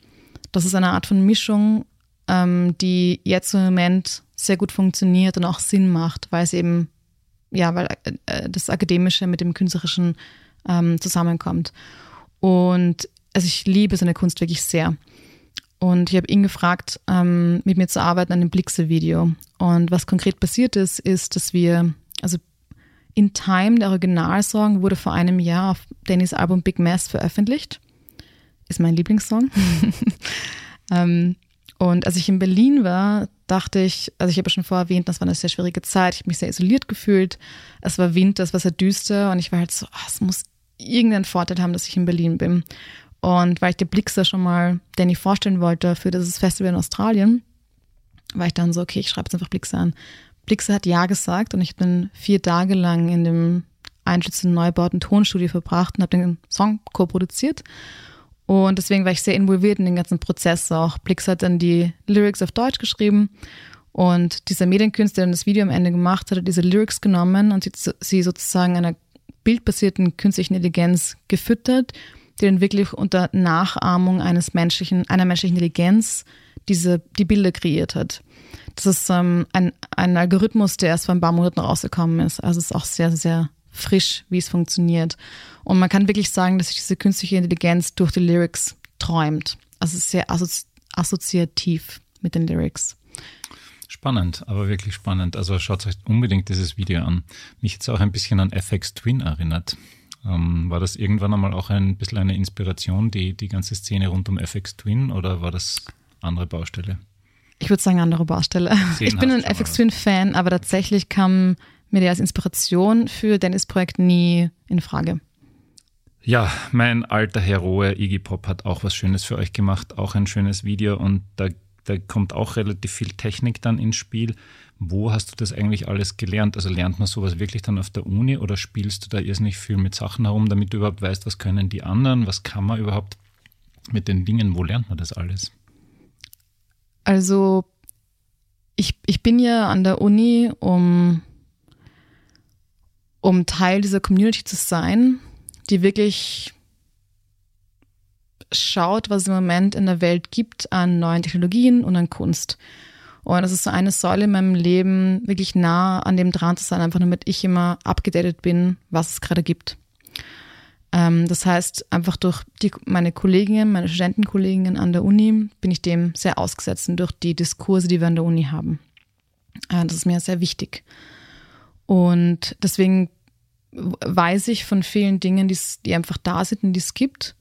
Das ist eine Art von Mischung, ähm, die jetzt im Moment sehr gut funktioniert und auch Sinn macht, weil es eben ja, weil äh, das Akademische mit dem Künstlerischen ähm, zusammenkommt. Und also ich liebe seine Kunst wirklich sehr. Und ich habe ihn gefragt, ähm, mit mir zu arbeiten an dem Blixe-Video. Und was konkret passiert ist, ist, dass wir, also In Time, der Originalsong, wurde vor einem Jahr auf Dannys Album Big Mess veröffentlicht. Ist mein Lieblingssong. ähm, und als ich in Berlin war, dachte ich, also ich habe schon vorher erwähnt, das war eine sehr schwierige Zeit. Ich habe mich sehr isoliert gefühlt. Es war Winter, es war sehr düster und ich war halt so, oh, es muss irgendeinen Vorteil haben, dass ich in Berlin bin. Und weil ich der Blixer schon mal Danny vorstellen wollte für dieses Festival in Australien, war ich dann so, okay, ich schreibe jetzt einfach Blixer an. Blixer hat Ja gesagt und ich bin vier Tage lang in dem einschätzenden neubauten Tonstudio verbracht und habe den Song co-produziert. Und deswegen war ich sehr involviert in den ganzen Prozess auch. Blix hat dann die Lyrics auf Deutsch geschrieben und dieser Medienkünstler, der das Video am Ende gemacht hat, hat diese Lyrics genommen und sie sozusagen einer bildbasierten künstlichen Intelligenz gefüttert, die dann wirklich unter Nachahmung eines menschlichen, einer menschlichen Intelligenz diese, die Bilder kreiert hat. Das ist ähm, ein, ein Algorithmus, der erst vor ein paar Monaten rausgekommen ist. Also es ist auch sehr, sehr frisch, wie es funktioniert. Und man kann wirklich sagen, dass sich diese künstliche Intelligenz durch die Lyrics träumt. Also es ist sehr assozi assoziativ mit den Lyrics. Spannend, aber wirklich spannend. Also schaut euch unbedingt dieses Video an. Mich jetzt auch ein bisschen an FX Twin erinnert. Ähm, war das irgendwann einmal auch ein bisschen eine Inspiration, die, die ganze Szene rund um FX Twin oder war das andere Baustelle? Ich würde sagen, andere Baustelle. ich bin ein FX Twin Fan, aber tatsächlich kam mir der als Inspiration für Dennis Projekt nie in Frage. Ja, mein alter Heroe Iggy Pop hat auch was Schönes für euch gemacht, auch ein schönes Video und da, da kommt auch relativ viel Technik dann ins Spiel. Wo hast du das eigentlich alles gelernt? Also lernt man sowas wirklich dann auf der Uni oder spielst du da irrsinnig viel mit Sachen herum, damit du überhaupt weißt, was können die anderen, was kann man überhaupt mit den Dingen, wo lernt man das alles? Also ich, ich bin ja an der Uni, um, um Teil dieser Community zu sein die wirklich schaut, was es im Moment in der Welt gibt an neuen Technologien und an Kunst. Und das ist so eine Säule in meinem Leben, wirklich nah an dem dran zu sein, einfach damit ich immer abgedatet bin, was es gerade gibt. Ähm, das heißt, einfach durch die, meine Kolleginnen, meine Studentenkolleginnen an der Uni bin ich dem sehr ausgesetzt und durch die Diskurse, die wir an der Uni haben. Äh, das ist mir sehr wichtig. Und deswegen weiß ich von vielen Dingen, die einfach da sind und die es gibt.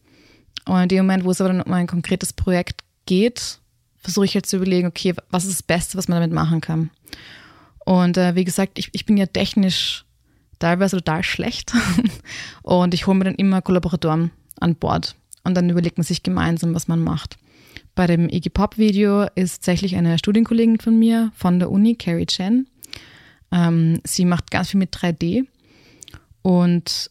Und in dem Moment, wo es aber dann um ein konkretes Projekt geht, versuche ich halt zu überlegen, okay, was ist das Beste, was man damit machen kann. Und äh, wie gesagt, ich, ich bin ja technisch teilweise total schlecht und ich hole mir dann immer Kollaboratoren an Bord und dann überlegt man sich gemeinsam, was man macht. Bei dem Iggy Pop Video ist tatsächlich eine Studienkollegin von mir von der Uni, Carrie Chen. Ähm, sie macht ganz viel mit 3D und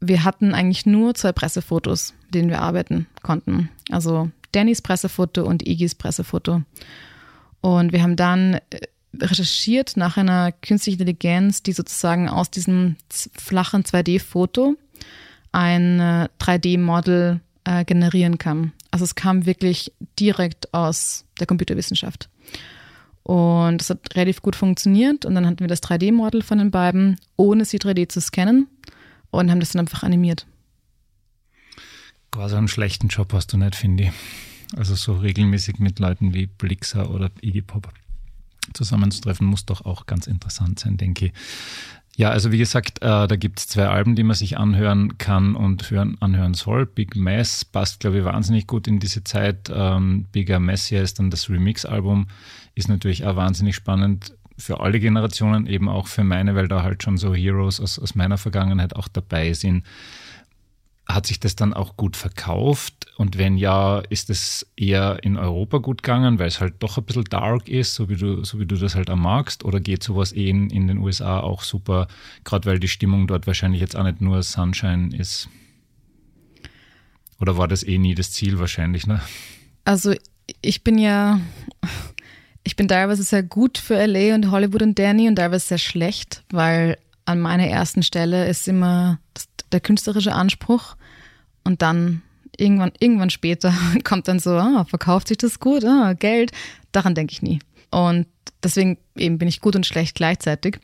wir hatten eigentlich nur zwei Pressefotos, mit denen wir arbeiten konnten. Also Dannys Pressefoto und Igis Pressefoto. Und wir haben dann äh, recherchiert nach einer künstlichen Intelligenz, die sozusagen aus diesem flachen 2D-Foto ein 3D-Model äh, generieren kann. Also es kam wirklich direkt aus der Computerwissenschaft. Und es hat relativ gut funktioniert. Und dann hatten wir das 3D-Model von den beiden, ohne sie 3D zu scannen und haben das dann einfach animiert. Quasi einen schlechten Job hast du nicht, finde ich. Also so regelmäßig mit Leuten wie Blixer oder Iggy Pop zusammenzutreffen, muss doch auch ganz interessant sein, denke ich. Ja, also wie gesagt, äh, da gibt es zwei Alben, die man sich anhören kann und hören, anhören soll. Big Mess passt, glaube ich, wahnsinnig gut in diese Zeit. Ähm, Bigger Messiah ist dann das Remix-Album, ist natürlich auch wahnsinnig spannend für alle Generationen, eben auch für meine, weil da halt schon so Heroes aus, aus meiner Vergangenheit auch dabei sind. Hat sich das dann auch gut verkauft? Und wenn ja, ist es eher in Europa gut gegangen, weil es halt doch ein bisschen dark ist, so wie du, so wie du das halt auch magst? Oder geht sowas eh in, in den USA auch super, gerade weil die Stimmung dort wahrscheinlich jetzt auch nicht nur Sunshine ist? Oder war das eh nie das Ziel wahrscheinlich, ne? Also ich bin ja, ich bin teilweise sehr gut für LA und Hollywood und Danny und teilweise sehr schlecht, weil an meiner ersten Stelle ist immer der künstlerische Anspruch und dann irgendwann, irgendwann später kommt dann so, ah, verkauft sich das gut, ah, Geld. Daran denke ich nie. Und deswegen eben bin ich gut und schlecht gleichzeitig.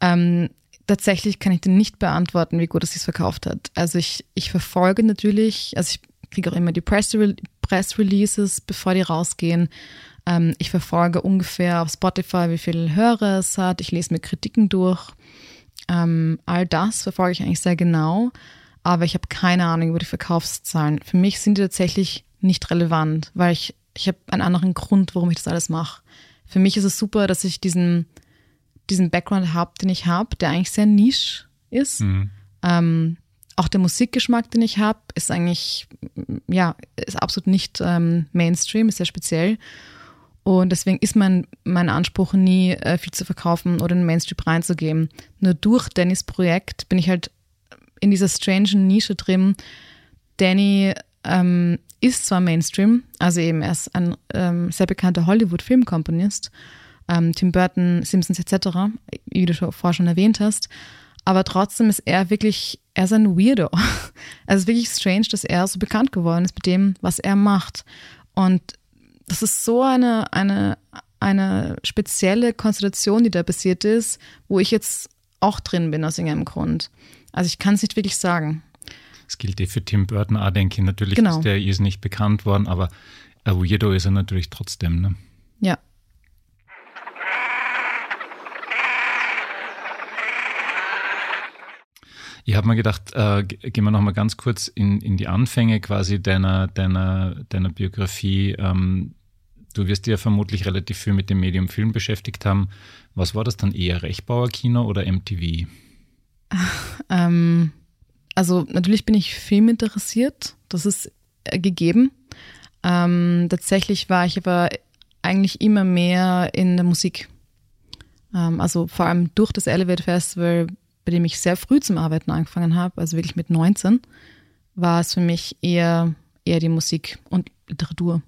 Ähm, tatsächlich kann ich dir nicht beantworten, wie gut es sich verkauft hat. Also ich, ich verfolge natürlich, also ich kriege auch immer die Press, Press Releases, bevor die rausgehen. Ähm, ich verfolge ungefähr auf Spotify, wie viele Hörer es hat. Ich lese mir Kritiken durch. Ähm, all das verfolge ich eigentlich sehr genau, aber ich habe keine Ahnung über die Verkaufszahlen. Für mich sind die tatsächlich nicht relevant, weil ich, ich habe einen anderen Grund, warum ich das alles mache. Für mich ist es super, dass ich diesen, diesen Background habe, den ich habe, der eigentlich sehr niche ist. Mhm. Ähm, auch der Musikgeschmack, den ich habe, ist eigentlich, ja, ist absolut nicht ähm, Mainstream, ist sehr speziell. Und deswegen ist mein, mein Anspruch nie, äh, viel zu verkaufen oder in den Mainstream reinzugeben. Nur durch Dannys Projekt bin ich halt in dieser strange Nische drin. Danny ähm, ist zwar Mainstream, also eben er ist ein ähm, sehr bekannter Hollywood-Filmkomponist, ähm, Tim Burton, Simpsons etc., wie du vorher schon erwähnt hast, aber trotzdem ist er wirklich, er ist ein Weirdo. Also es ist wirklich strange, dass er so bekannt geworden ist mit dem, was er macht. Und das ist so eine, eine, eine spezielle Konstellation, die da passiert ist, wo ich jetzt auch drin bin aus irgendeinem Grund. Also ich kann es nicht wirklich sagen. Das gilt eh für Tim Burton auch, denke ich. Natürlich genau. ist der ist nicht bekannt worden, aber ein Weirdo ist er natürlich trotzdem. Ne? Ja. Ich habe mir gedacht, äh, gehen wir nochmal ganz kurz in, in die Anfänge quasi deiner, deiner, deiner Biografie. Ähm, Du wirst dich ja vermutlich relativ viel mit dem Medium Film beschäftigt haben. Was war das dann eher, Rechbauer Kino oder MTV? Ähm, also natürlich bin ich Film interessiert, das ist äh, gegeben. Ähm, tatsächlich war ich aber eigentlich immer mehr in der Musik. Ähm, also vor allem durch das Elevate Festival, bei dem ich sehr früh zum Arbeiten angefangen habe, also wirklich mit 19, war es für mich eher, eher die Musik und Literatur.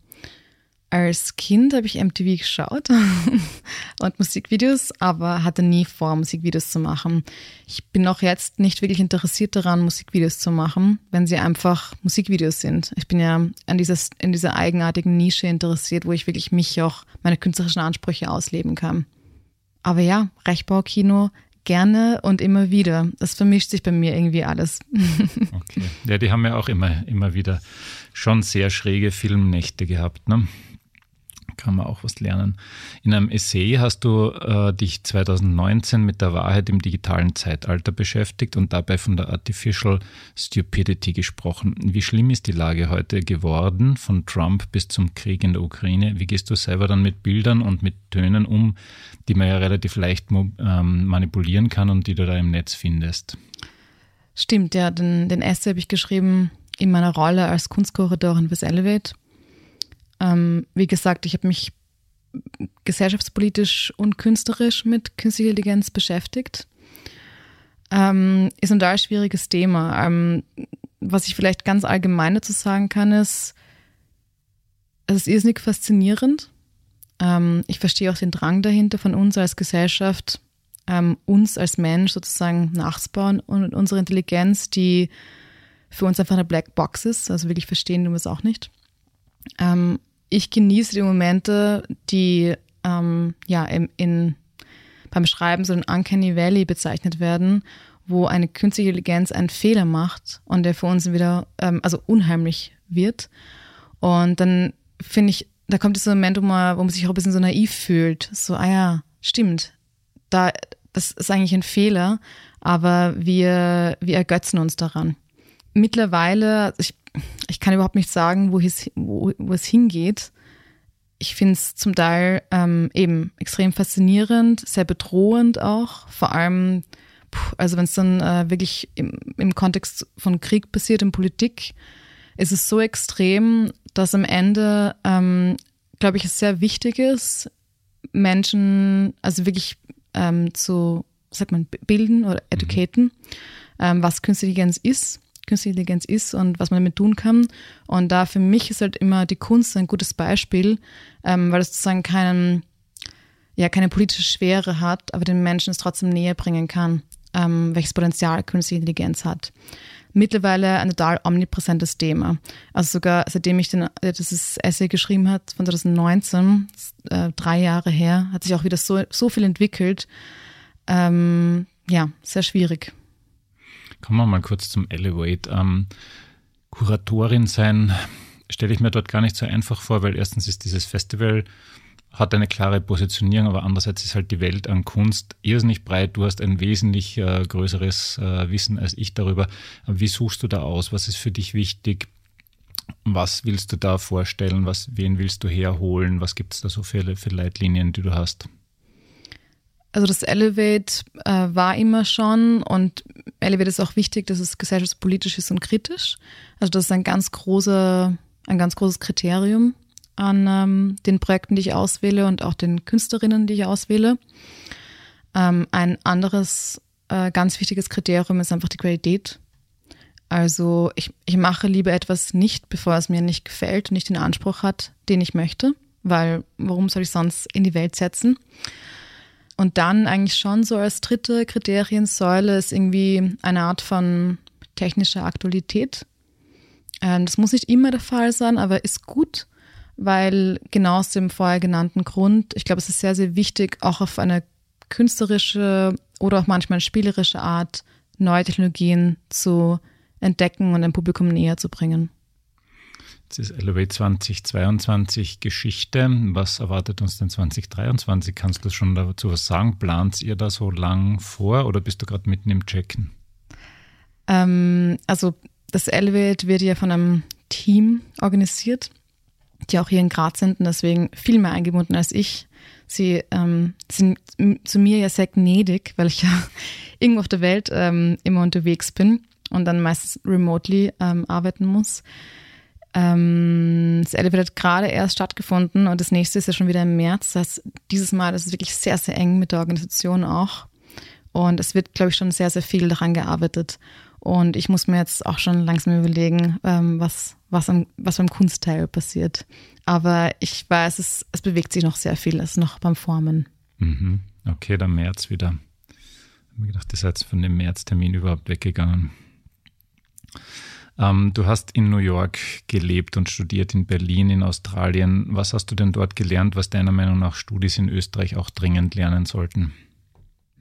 Als Kind habe ich MTV geschaut und Musikvideos, aber hatte nie vor, Musikvideos zu machen. Ich bin auch jetzt nicht wirklich interessiert daran, Musikvideos zu machen, wenn sie einfach Musikvideos sind. Ich bin ja an dieses, in dieser eigenartigen Nische interessiert, wo ich wirklich mich auch, meine künstlerischen Ansprüche ausleben kann. Aber ja, Rechtbaukino gerne und immer wieder. Das vermischt sich bei mir irgendwie alles. okay. Ja, die haben ja auch immer, immer wieder schon sehr schräge Filmnächte gehabt, ne? Kann man auch was lernen. In einem Essay hast du äh, dich 2019 mit der Wahrheit im digitalen Zeitalter beschäftigt und dabei von der Artificial Stupidity gesprochen. Wie schlimm ist die Lage heute geworden, von Trump bis zum Krieg in der Ukraine? Wie gehst du selber dann mit Bildern und mit Tönen um, die man ja relativ leicht ähm, manipulieren kann und die du da im Netz findest? Stimmt, ja, den, den Essay habe ich geschrieben in meiner Rolle als Kunstkorridorin fürs Elevate ähm, wie gesagt, ich habe mich gesellschaftspolitisch und künstlerisch mit künstlicher Intelligenz beschäftigt. Ähm, ist ein total schwieriges Thema. Ähm, was ich vielleicht ganz allgemein dazu sagen kann, ist, es ist irrsinnig faszinierend. Ähm, ich verstehe auch den Drang dahinter von uns als Gesellschaft, ähm, uns als Mensch sozusagen nachzubauen und unsere Intelligenz, die für uns einfach eine Black Box ist, also wirklich verstehen wir es auch nicht. Ähm, ich genieße die Momente, die ähm, ja in, in, beim Schreiben so ein Uncanny Valley bezeichnet werden, wo eine künstliche Intelligenz einen Fehler macht und der für uns wieder ähm, also unheimlich wird. Und dann finde ich da kommt dieser Moment, wo man, wo man sich auch ein bisschen so naiv fühlt. So, ah ja, stimmt. Da, das ist eigentlich ein Fehler, aber wir, wir ergötzen uns daran. Mittlerweile, ich, ich kann überhaupt nicht sagen, wo es, wo, wo es hingeht. Ich finde es zum Teil ähm, eben extrem faszinierend, sehr bedrohend auch. Vor allem, also wenn es dann äh, wirklich im, im Kontext von Krieg passiert, in Politik, ist es so extrem, dass am Ende, ähm, glaube ich, es sehr wichtig ist, Menschen, also wirklich ähm, zu, sagt man, bilden oder mhm. educaten, mhm. ähm, was Künstliche Intelligenz ist, Künstliche Intelligenz ist und was man damit tun kann. Und da für mich ist halt immer die Kunst ein gutes Beispiel, ähm, weil es sozusagen keinen, ja, keine politische Schwere hat, aber den Menschen es trotzdem näher bringen kann, ähm, welches Potenzial Künstliche Intelligenz hat mittlerweile ein total omnipräsentes Thema. Also sogar seitdem ich den, dieses Essay geschrieben hat von 2019, äh, drei Jahre her, hat sich auch wieder so, so viel entwickelt. Ähm, ja, sehr schwierig. Kommen wir mal kurz zum Elevate. Ähm, Kuratorin sein stelle ich mir dort gar nicht so einfach vor, weil erstens ist dieses Festival hat eine klare Positionierung, aber andererseits ist halt die Welt an Kunst irrsinnig breit. Du hast ein wesentlich äh, größeres äh, Wissen als ich darüber. Wie suchst du da aus? Was ist für dich wichtig? Was willst du da vorstellen? Was, wen willst du herholen? Was gibt es da so für, für Leitlinien, die du hast? Also das Elevate äh, war immer schon und Elevate ist auch wichtig, dass es gesellschaftspolitisch ist und kritisch. Also das ist ein ganz großer, ein ganz großes Kriterium an ähm, den Projekten, die ich auswähle und auch den Künstlerinnen, die ich auswähle. Ähm, ein anderes äh, ganz wichtiges Kriterium ist einfach die Qualität. Also ich, ich mache lieber etwas nicht, bevor es mir nicht gefällt und nicht den Anspruch hat, den ich möchte, weil warum soll ich sonst in die Welt setzen? Und dann eigentlich schon so als dritte Kriteriensäule ist irgendwie eine Art von technischer Aktualität. Ähm, das muss nicht immer der Fall sein, aber ist gut weil genau aus dem vorher genannten Grund, ich glaube, es ist sehr, sehr wichtig, auch auf eine künstlerische oder auch manchmal spielerische Art neue Technologien zu entdecken und dem Publikum näher zu bringen. Jetzt ist Elevate 2022 Geschichte. Was erwartet uns denn 2023? Kannst du schon dazu was sagen? Plant ihr da so lang vor oder bist du gerade mitten im Checken? Ähm, also das Elevate wird ja von einem Team organisiert die auch hier in Graz sind und deswegen viel mehr eingebunden als ich. Sie ähm, sind zu mir ja sehr gnädig, weil ich ja irgendwo auf der Welt ähm, immer unterwegs bin und dann meistens remotely ähm, arbeiten muss. Ähm, das Elevator hat gerade erst stattgefunden und das nächste ist ja schon wieder im März. Das heißt, dieses Mal ist es wirklich sehr, sehr eng mit der Organisation auch. Und es wird, glaube ich, schon sehr, sehr viel daran gearbeitet. Und ich muss mir jetzt auch schon langsam überlegen, ähm, was, was, am, was beim Kunstteil passiert. Aber ich weiß, es, es bewegt sich noch sehr viel, es ist noch beim Formen. Mhm. Okay, dann März wieder. Ich habe mir gedacht, ihr seid von dem Märztermin überhaupt weggegangen. Ähm, du hast in New York gelebt und studiert, in Berlin, in Australien. Was hast du denn dort gelernt, was deiner Meinung nach Studis in Österreich auch dringend lernen sollten?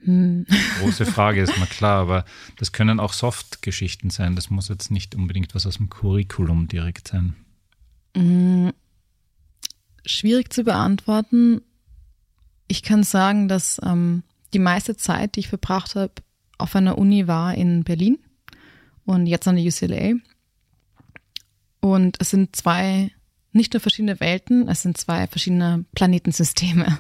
Hm. Große Frage, ist mal klar, aber das können auch Soft-Geschichten sein. Das muss jetzt nicht unbedingt was aus dem Curriculum direkt sein. Hm. Schwierig zu beantworten. Ich kann sagen, dass ähm, die meiste Zeit, die ich verbracht habe, auf einer Uni war in Berlin und jetzt an der UCLA. Und es sind zwei, nicht nur verschiedene Welten, es sind zwei verschiedene Planetensysteme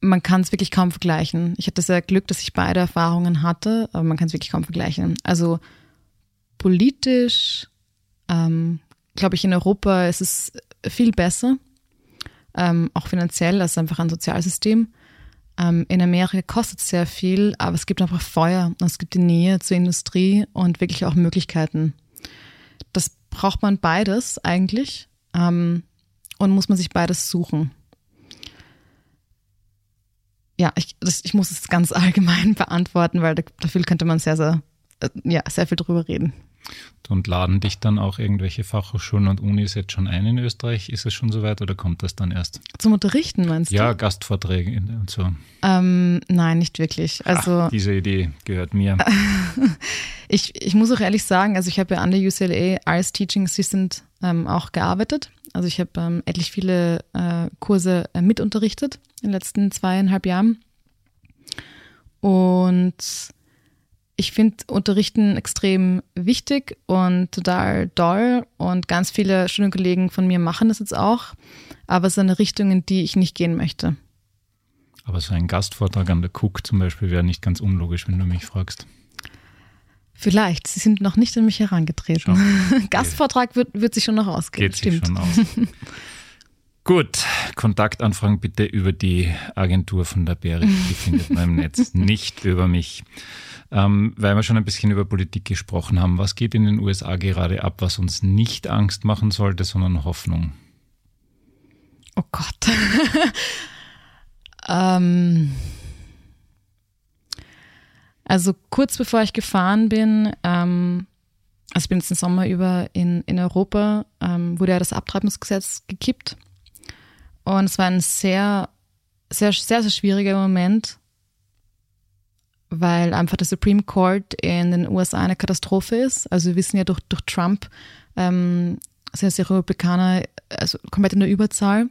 man kann es wirklich kaum vergleichen. Ich hatte sehr Glück, dass ich beide Erfahrungen hatte, aber man kann es wirklich kaum vergleichen. Also politisch, ähm, glaube ich, in Europa ist es viel besser, ähm, auch finanziell, als einfach ein Sozialsystem. Ähm, in Amerika kostet es sehr viel, aber es gibt einfach Feuer und es gibt die Nähe zur Industrie und wirklich auch Möglichkeiten. Das braucht man beides eigentlich ähm, und muss man sich beides suchen ja, ich, das, ich muss es ganz allgemein beantworten, weil dafür könnte man sehr, sehr, äh, ja, sehr viel drüber reden. Und laden dich dann auch irgendwelche Fachhochschulen und Unis jetzt schon ein in Österreich? Ist es schon soweit oder kommt das dann erst? Zum Unterrichten meinst du? Ja, Gastvorträge und so. Ähm, nein, nicht wirklich. Also Ach, diese Idee gehört mir. ich, ich muss auch ehrlich sagen, also ich habe ja an der UCLA als Teaching Assistant ähm, auch gearbeitet Also ich habe ähm, etlich viele äh, Kurse äh, mitunterrichtet in den letzten zweieinhalb Jahren. Und ich finde Unterrichten extrem wichtig und total doll und ganz viele Studienkollegen von mir machen das jetzt auch, aber es ist eine Richtung, in die ich nicht gehen möchte. Aber so ein Gastvortrag an der Cook zum Beispiel wäre nicht ganz unlogisch, wenn du mich fragst. Vielleicht. Sie sind noch nicht an mich herangetreten. Schon. Gastvortrag wird, wird sich schon noch ausgehen. Geht Stimmt. sich schon aus. Gut, Kontaktanfragen bitte über die Agentur von der Berry. Die findet man im Netz, nicht über mich. Ähm, weil wir schon ein bisschen über Politik gesprochen haben. Was geht in den USA gerade ab, was uns nicht Angst machen sollte, sondern Hoffnung? Oh Gott. ähm, also kurz bevor ich gefahren bin, ähm, also ich bin jetzt den Sommer über in, in Europa, ähm, wurde ja das Abtreibungsgesetz gekippt. Und es war ein sehr, sehr, sehr, sehr schwieriger Moment, weil einfach der Supreme Court in den USA eine Katastrophe ist. Also wir wissen ja durch, durch Trump ähm, sind die Republikaner also komplett in der Überzahl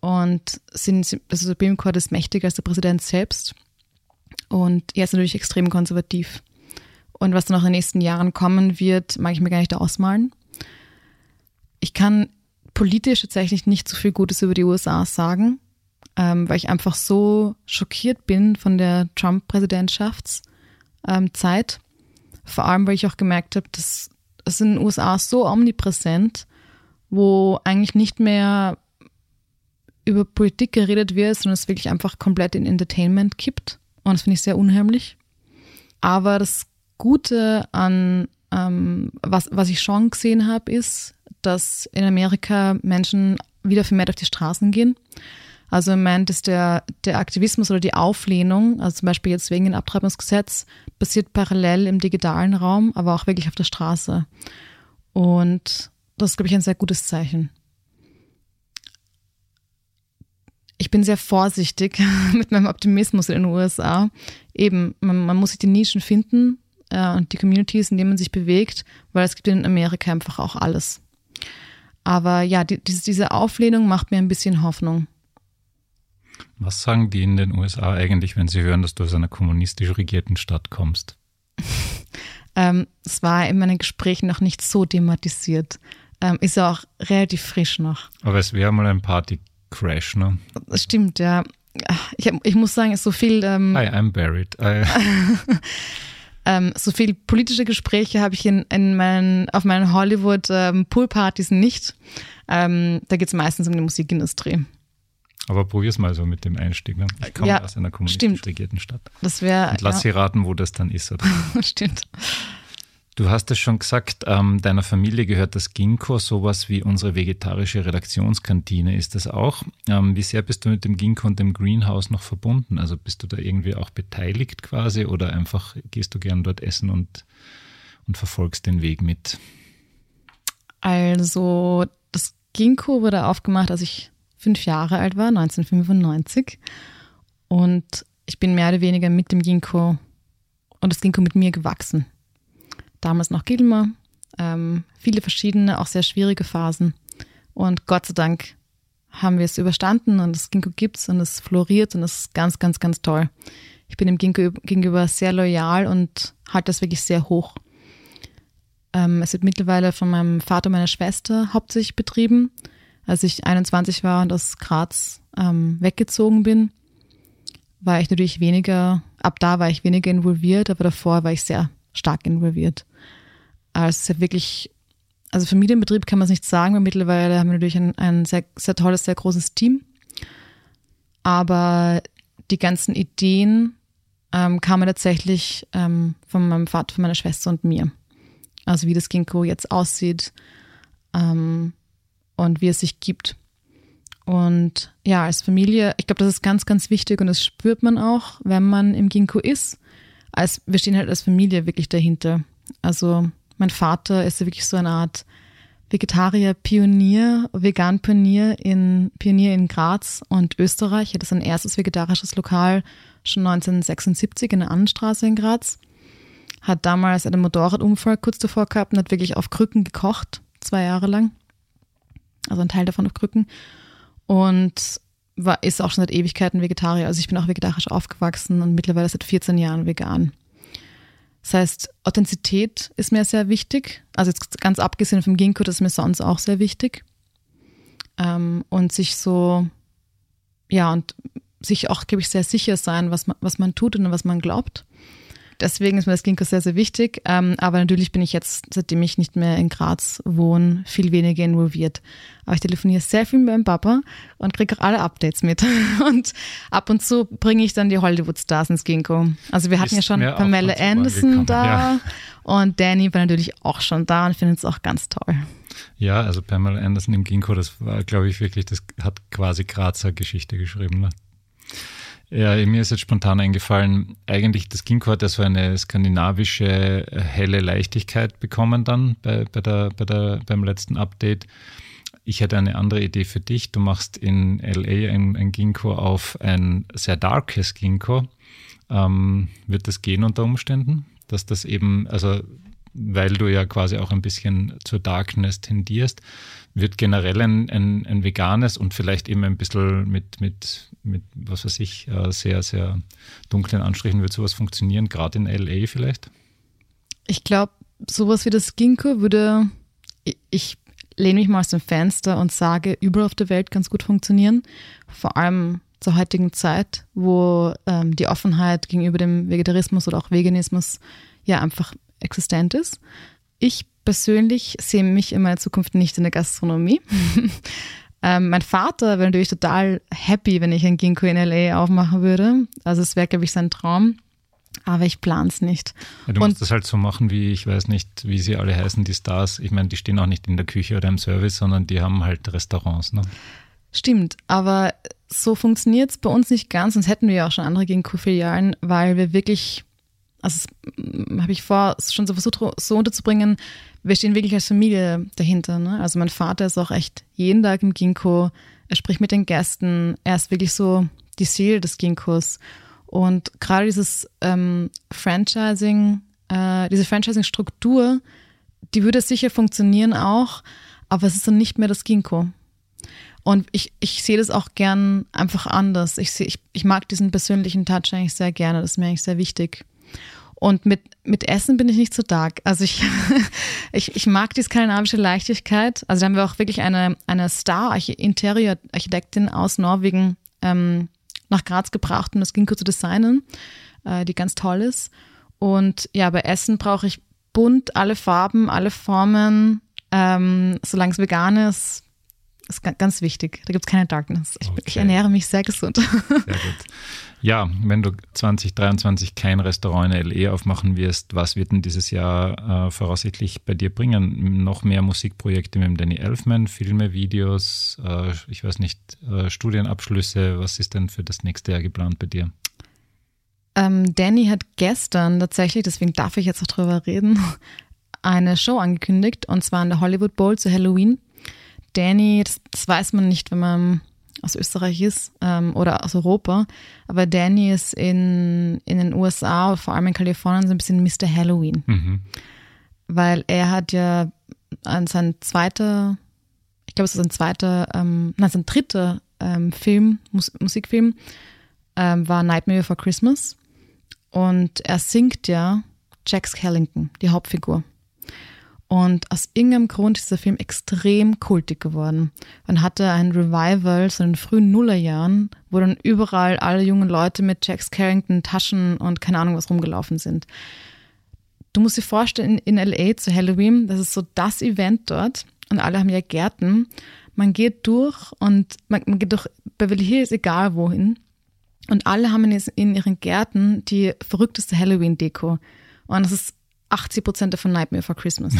und sind, also der Supreme Court ist mächtiger als der Präsident selbst. Und er ist natürlich extrem konservativ. Und was dann auch in den nächsten Jahren kommen wird, mag ich mir gar nicht ausmalen. Ich kann politisch tatsächlich nicht so viel Gutes über die USA sagen, ähm, weil ich einfach so schockiert bin von der Trump-Präsidentschaftszeit. Ähm, Vor allem, weil ich auch gemerkt habe, dass es in den USA so omnipräsent, wo eigentlich nicht mehr über Politik geredet wird, sondern es wirklich einfach komplett in Entertainment kippt. Und das finde ich sehr unheimlich. Aber das Gute an, ähm, was, was ich schon gesehen habe, ist, dass in Amerika Menschen wieder vermehrt auf die Straßen gehen. Also im Moment ist der, der Aktivismus oder die Auflehnung, also zum Beispiel jetzt wegen dem Abtreibungsgesetz, passiert parallel im digitalen Raum, aber auch wirklich auf der Straße. Und das ist, glaube ich, ein sehr gutes Zeichen. ich bin sehr vorsichtig mit meinem Optimismus in den USA. Eben, man, man muss sich die Nischen finden äh, und die Communities, in denen man sich bewegt, weil es gibt in Amerika einfach auch alles. Aber ja, die, diese, Auflehnung macht mir ein bisschen Hoffnung. Was sagen die in den USA eigentlich, wenn sie hören, dass du aus einer kommunistisch regierten Stadt kommst? ähm, es war in meinen Gesprächen noch nicht so thematisiert. Ähm, ist ja auch relativ frisch noch. Aber es wäre mal ein Party Crash, ne? Das stimmt, ja. Ich, ich muss sagen, so viel. Ähm, Hi, I'm buried. I ähm, so viel politische Gespräche habe ich in, in meinen, auf meinen Hollywood ähm, nicht. Ähm, da geht es meistens um die Musikindustrie. Aber probier's mal so mit dem Einstieg. Ne? Ich komme ja, aus einer kommunistisch regierten Stadt. Das wäre. Und lass ja. sie raten, wo das dann ist. Oder? stimmt. Du hast es schon gesagt, ähm, deiner Familie gehört das Ginkgo, sowas wie unsere vegetarische Redaktionskantine ist das auch. Ähm, wie sehr bist du mit dem Ginkgo und dem Greenhouse noch verbunden? Also bist du da irgendwie auch beteiligt quasi oder einfach gehst du gern dort essen und, und verfolgst den Weg mit? Also das Ginkgo wurde aufgemacht, als ich fünf Jahre alt war, 1995. Und ich bin mehr oder weniger mit dem Ginkgo und das Ginkgo mit mir gewachsen damals noch Gilmer, ähm, viele verschiedene, auch sehr schwierige Phasen. Und Gott sei Dank haben wir es überstanden und das Ginkgo gibt's und es floriert und es ist ganz, ganz, ganz toll. Ich bin dem Ginkgo gegenüber sehr loyal und halte das wirklich sehr hoch. Ähm, es wird mittlerweile von meinem Vater und meiner Schwester hauptsächlich betrieben. Als ich 21 war und aus Graz ähm, weggezogen bin, war ich natürlich weniger, ab da war ich weniger involviert, aber davor war ich sehr stark involviert. Also es ist wirklich, also Familienbetrieb kann man es nicht sagen, weil mittlerweile haben wir natürlich ein, ein sehr, sehr tolles, sehr großes Team. Aber die ganzen Ideen ähm, kamen tatsächlich ähm, von meinem Vater, von meiner Schwester und mir. Also wie das Ginkgo jetzt aussieht ähm, und wie es sich gibt. Und ja, als Familie, ich glaube, das ist ganz, ganz wichtig und das spürt man auch, wenn man im Ginkgo ist als, wir stehen halt als Familie wirklich dahinter. Also mein Vater ist wirklich so eine Art Vegetarier-Pionier, Vegan-Pionier in, Pionier in Graz und Österreich. Er hatte sein erstes vegetarisches Lokal schon 1976 in der Annenstraße in Graz. Hat damals einen Motorradunfall kurz davor gehabt und hat wirklich auf Krücken gekocht, zwei Jahre lang. also ein Teil davon auf Krücken. Und war, ist auch schon seit Ewigkeiten Vegetarier. Also ich bin auch vegetarisch aufgewachsen und mittlerweile seit 14 Jahren vegan. Das heißt, Authentizität ist mir sehr wichtig. Also jetzt ganz abgesehen vom Ginkgo, das ist mir sonst auch sehr wichtig. Ähm, und sich so, ja, und sich auch, glaube ich, sehr sicher sein, was man, was man tut und was man glaubt. Deswegen ist mir das Ginkgo sehr, sehr wichtig. Ähm, aber natürlich bin ich jetzt, seitdem ich nicht mehr in Graz wohne, viel weniger involviert. Aber ich telefoniere sehr viel mit meinem Papa und kriege auch alle Updates mit. Und ab und zu bringe ich dann die Hollywood-Stars ins Ginkgo. Also wir hatten ist ja schon Pamela Anderson da ja. und Danny war natürlich auch schon da und finde es auch ganz toll. Ja, also Pamela Anderson im Ginkgo, das war, glaube ich, wirklich, das hat quasi Grazer Geschichte geschrieben. Ne? Ja, mir ist jetzt spontan eingefallen, eigentlich das Ginkgo hat ja so eine skandinavische helle Leichtigkeit bekommen dann bei, bei der, bei der, beim letzten Update. Ich hätte eine andere Idee für dich. Du machst in LA ein, ein Ginkgo auf ein sehr darkes Ginkgo. Ähm, wird das gehen unter Umständen? Dass das eben, also weil du ja quasi auch ein bisschen zur Darkness tendierst, wird generell ein, ein, ein veganes und vielleicht eben ein bisschen mit, mit, mit was weiß ich, äh, sehr, sehr dunklen Anstrichen wird sowas funktionieren, gerade in LA vielleicht? Ich glaube, sowas wie das Ginkgo würde, ich lehne mich mal aus dem Fenster und sage, überall auf der Welt ganz gut funktionieren. Vor allem zur heutigen Zeit, wo ähm, die Offenheit gegenüber dem Vegetarismus oder auch Veganismus ja einfach existent ist. Ich persönlich sehe mich in meiner Zukunft nicht in der Gastronomie. ähm, mein Vater wäre natürlich total happy, wenn ich ein Ginkgo in LA aufmachen würde. Also es wäre, glaube ich, sein Traum. Aber ich plane es nicht. Ja, du und musst das halt so machen, wie ich weiß nicht, wie sie alle heißen, die Stars. Ich meine, die stehen auch nicht in der Küche oder im Service, sondern die haben halt Restaurants. Ne? Stimmt, aber so funktioniert es bei uns nicht ganz, sonst hätten wir ja auch schon andere Ginkgo-Filialen, weil wir wirklich also habe ich vor, schon so versucht, so unterzubringen, wir stehen wirklich als Familie dahinter. Ne? Also mein Vater ist auch echt jeden Tag im Ginkgo, er spricht mit den Gästen, er ist wirklich so die Seele des Ginkgos. Und gerade dieses ähm, Franchising, äh, diese Franchising-Struktur, die würde sicher funktionieren auch, aber es ist dann nicht mehr das Ginkgo. Und ich, ich sehe das auch gern einfach anders. Ich, seh, ich, ich mag diesen persönlichen Touch eigentlich sehr gerne, das ist mir eigentlich sehr wichtig. Und mit, mit Essen bin ich nicht so dark. Also ich, ich, ich mag die skandinavische Leichtigkeit. Also da haben wir auch wirklich eine, eine Star-Interior-Architektin aus Norwegen ähm, nach Graz gebracht, um das Ginkgo zu designen, äh, die ganz toll ist. Und ja, bei Essen brauche ich bunt, alle Farben, alle Formen. Ähm, solange es vegan ist, ist ganz wichtig. Da gibt es keine Darkness. Ich, okay. ich, ernähre mich sehr gesund. Sehr gut. Ja, wenn du 2023 kein Restaurant in LE aufmachen wirst, was wird denn dieses Jahr äh, voraussichtlich bei dir bringen? Noch mehr Musikprojekte mit dem Danny Elfman, Filme, Videos, äh, ich weiß nicht, äh, Studienabschlüsse. Was ist denn für das nächste Jahr geplant bei dir? Ähm, Danny hat gestern tatsächlich, deswegen darf ich jetzt auch drüber reden, eine Show angekündigt und zwar an der Hollywood Bowl zu Halloween. Danny, das, das weiß man nicht, wenn man aus Österreich ist ähm, oder aus Europa. Aber Danny ist in, in den USA, vor allem in Kalifornien, so ein bisschen Mr. Halloween. Mhm. Weil er hat ja an sein zweiter, ich glaube, es ist sein zweiter, ähm, nein, sein dritter ähm, Film, Mus Musikfilm, ähm, war Nightmare Before Christmas. Und er singt ja Jack Skellington, die Hauptfigur. Und aus irgendeinem Grund ist der Film extrem kultig geworden. Man hatte ein Revival so in den frühen Nullerjahren, wo dann überall alle jungen Leute mit Jack Carrington Taschen und keine Ahnung was rumgelaufen sind. Du musst dir vorstellen, in, LA zu Halloween, das ist so das Event dort und alle haben ja Gärten. Man geht durch und man, man geht durch Beverly Hills, egal wohin. Und alle haben in, in ihren Gärten die verrückteste Halloween-Deko. Und das ist 80 Prozent davon Nightmare for Christmas.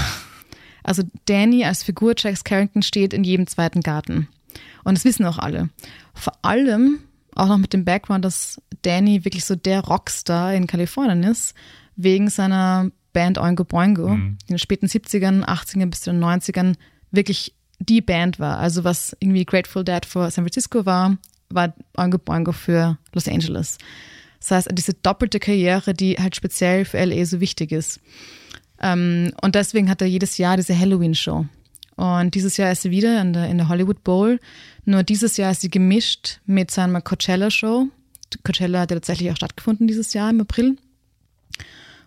Also Danny als Figur Jack Carrington steht in jedem zweiten Garten. Und das wissen auch alle. Vor allem auch noch mit dem Background, dass Danny wirklich so der Rockstar in Kalifornien ist, wegen seiner Band Oingo Boingo, mhm. die in den späten 70ern, 80ern bis zu den 90ern wirklich die Band war. Also was irgendwie Grateful Dead für San Francisco war, war Oingo Boingo für Los Angeles. Das heißt, diese doppelte Karriere, die halt speziell für LA so wichtig ist. Ähm, und deswegen hat er jedes Jahr diese Halloween-Show. Und dieses Jahr ist sie wieder in der, in der Hollywood Bowl. Nur dieses Jahr ist sie gemischt mit seiner Coachella-Show. Coachella hat ja tatsächlich auch stattgefunden dieses Jahr im April.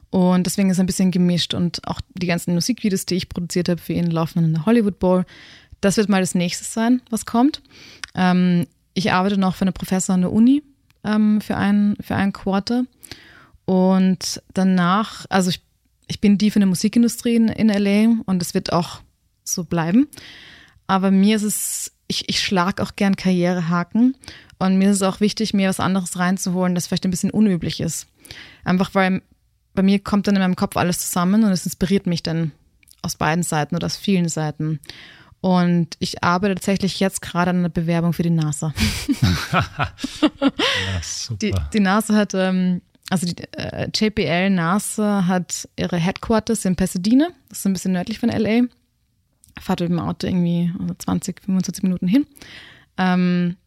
Und deswegen ist es ein bisschen gemischt. Und auch die ganzen Musikvideos, die ich produziert habe für ihn, laufen in der Hollywood Bowl. Das wird mal das nächste sein, was kommt. Ähm, ich arbeite noch für eine Professor an der Uni ähm, für, ein, für ein Quarter. Und danach, also ich, ich bin die für eine Musikindustrie in, in LA und es wird auch so bleiben. Aber mir ist es, ich, ich schlage auch gern Karrierehaken und mir ist es auch wichtig, mir was anderes reinzuholen, das vielleicht ein bisschen unüblich ist. Einfach weil bei mir kommt dann in meinem Kopf alles zusammen und es inspiriert mich dann aus beiden Seiten oder aus vielen Seiten. Und ich arbeite tatsächlich jetzt gerade an einer Bewerbung für die NASA. ja, die, die, NASA hat, ähm, also die äh, JPL NASA hat ihre Headquarters in Pasadena, das ist ein bisschen nördlich von LA. Fahrt mit dem Auto irgendwie 20, 25 Minuten hin. Ähm,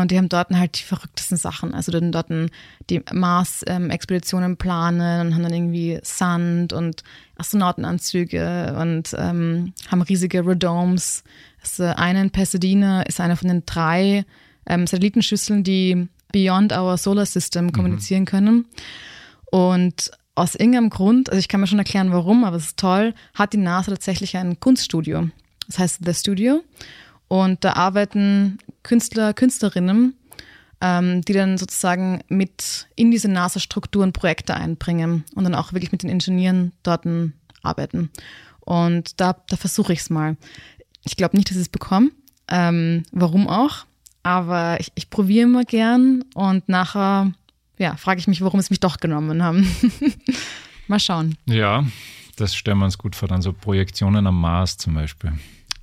und die haben dort halt die verrücktesten Sachen. Also dann dort die Mars-Expeditionen planen und haben dann irgendwie Sand und Astronautenanzüge und ähm, haben riesige Redomes. Also eine in Pasadena ist eine von den drei ähm, Satellitenschüsseln, die beyond our solar system mhm. kommunizieren mhm. können. Und aus irgendeinem Grund, also ich kann mir schon erklären, warum, aber es ist toll, hat die NASA tatsächlich ein Kunststudio. Das heißt The Studio. Und da arbeiten Künstler, Künstlerinnen, ähm, die dann sozusagen mit in diese NASA-Strukturen Projekte einbringen und dann auch wirklich mit den Ingenieuren dort arbeiten. Und da, da versuche ich es mal. Ich glaube nicht, dass ich es bekomme. Ähm, warum auch? Aber ich, ich probiere immer gern und nachher ja, frage ich mich, warum es mich doch genommen haben. mal schauen. Ja, das stellen wir uns gut vor. Dann so Projektionen am Mars zum Beispiel.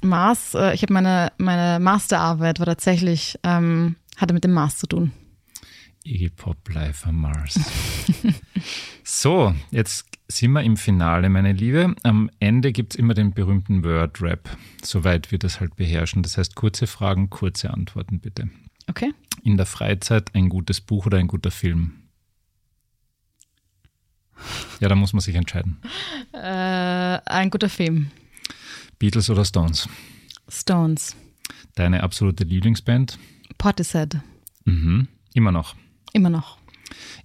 Mars, äh, ich habe meine, meine Masterarbeit war tatsächlich, ähm, hatte mit dem Mars zu tun. Iggy Pop Live am Mars. so, jetzt sind wir im Finale, meine Liebe. Am Ende gibt es immer den berühmten Word-Rap, soweit wir das halt beherrschen. Das heißt, kurze Fragen, kurze Antworten bitte. Okay. In der Freizeit ein gutes Buch oder ein guter Film? Ja, da muss man sich entscheiden. Äh, ein guter Film. Beatles oder Stones? Stones. Deine absolute Lieblingsband? Portishead. Mhm. Immer noch? Immer noch.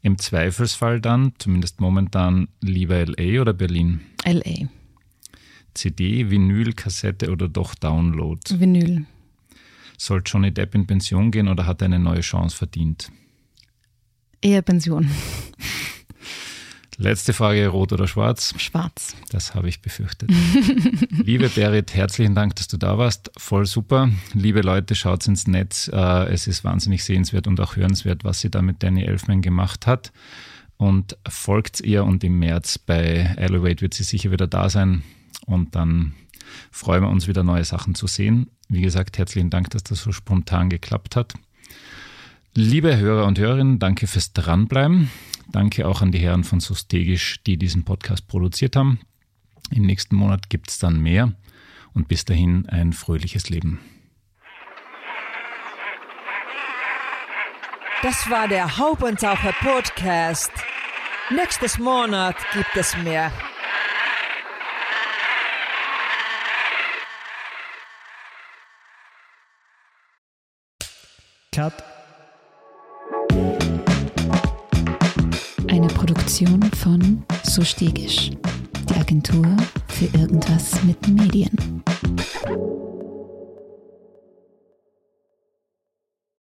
Im Zweifelsfall dann, zumindest momentan, lieber LA oder Berlin? LA. CD, Vinyl, Kassette oder doch Download? Vinyl. Soll Johnny Depp in Pension gehen oder hat er eine neue Chance verdient? Eher Pension. Letzte Frage, rot oder schwarz? Schwarz. Das habe ich befürchtet. Liebe Berit, herzlichen Dank, dass du da warst. Voll super. Liebe Leute, schaut ins Netz. Äh, es ist wahnsinnig sehenswert und auch hörenswert, was sie da mit Danny Elfman gemacht hat. Und folgt ihr und im März bei Elevate wird sie sicher wieder da sein. Und dann freuen wir uns wieder neue Sachen zu sehen. Wie gesagt, herzlichen Dank, dass das so spontan geklappt hat. Liebe Hörer und Hörerinnen, danke fürs Dranbleiben. Danke auch an die Herren von Sustegisch, die diesen Podcast produziert haben. Im nächsten Monat gibt es dann mehr und bis dahin ein fröhliches Leben. Das war der Haubentaucher Podcast. Nächstes Monat gibt es mehr. Cut. Produktion von So Stegisch, die Agentur für irgendwas mit Medien.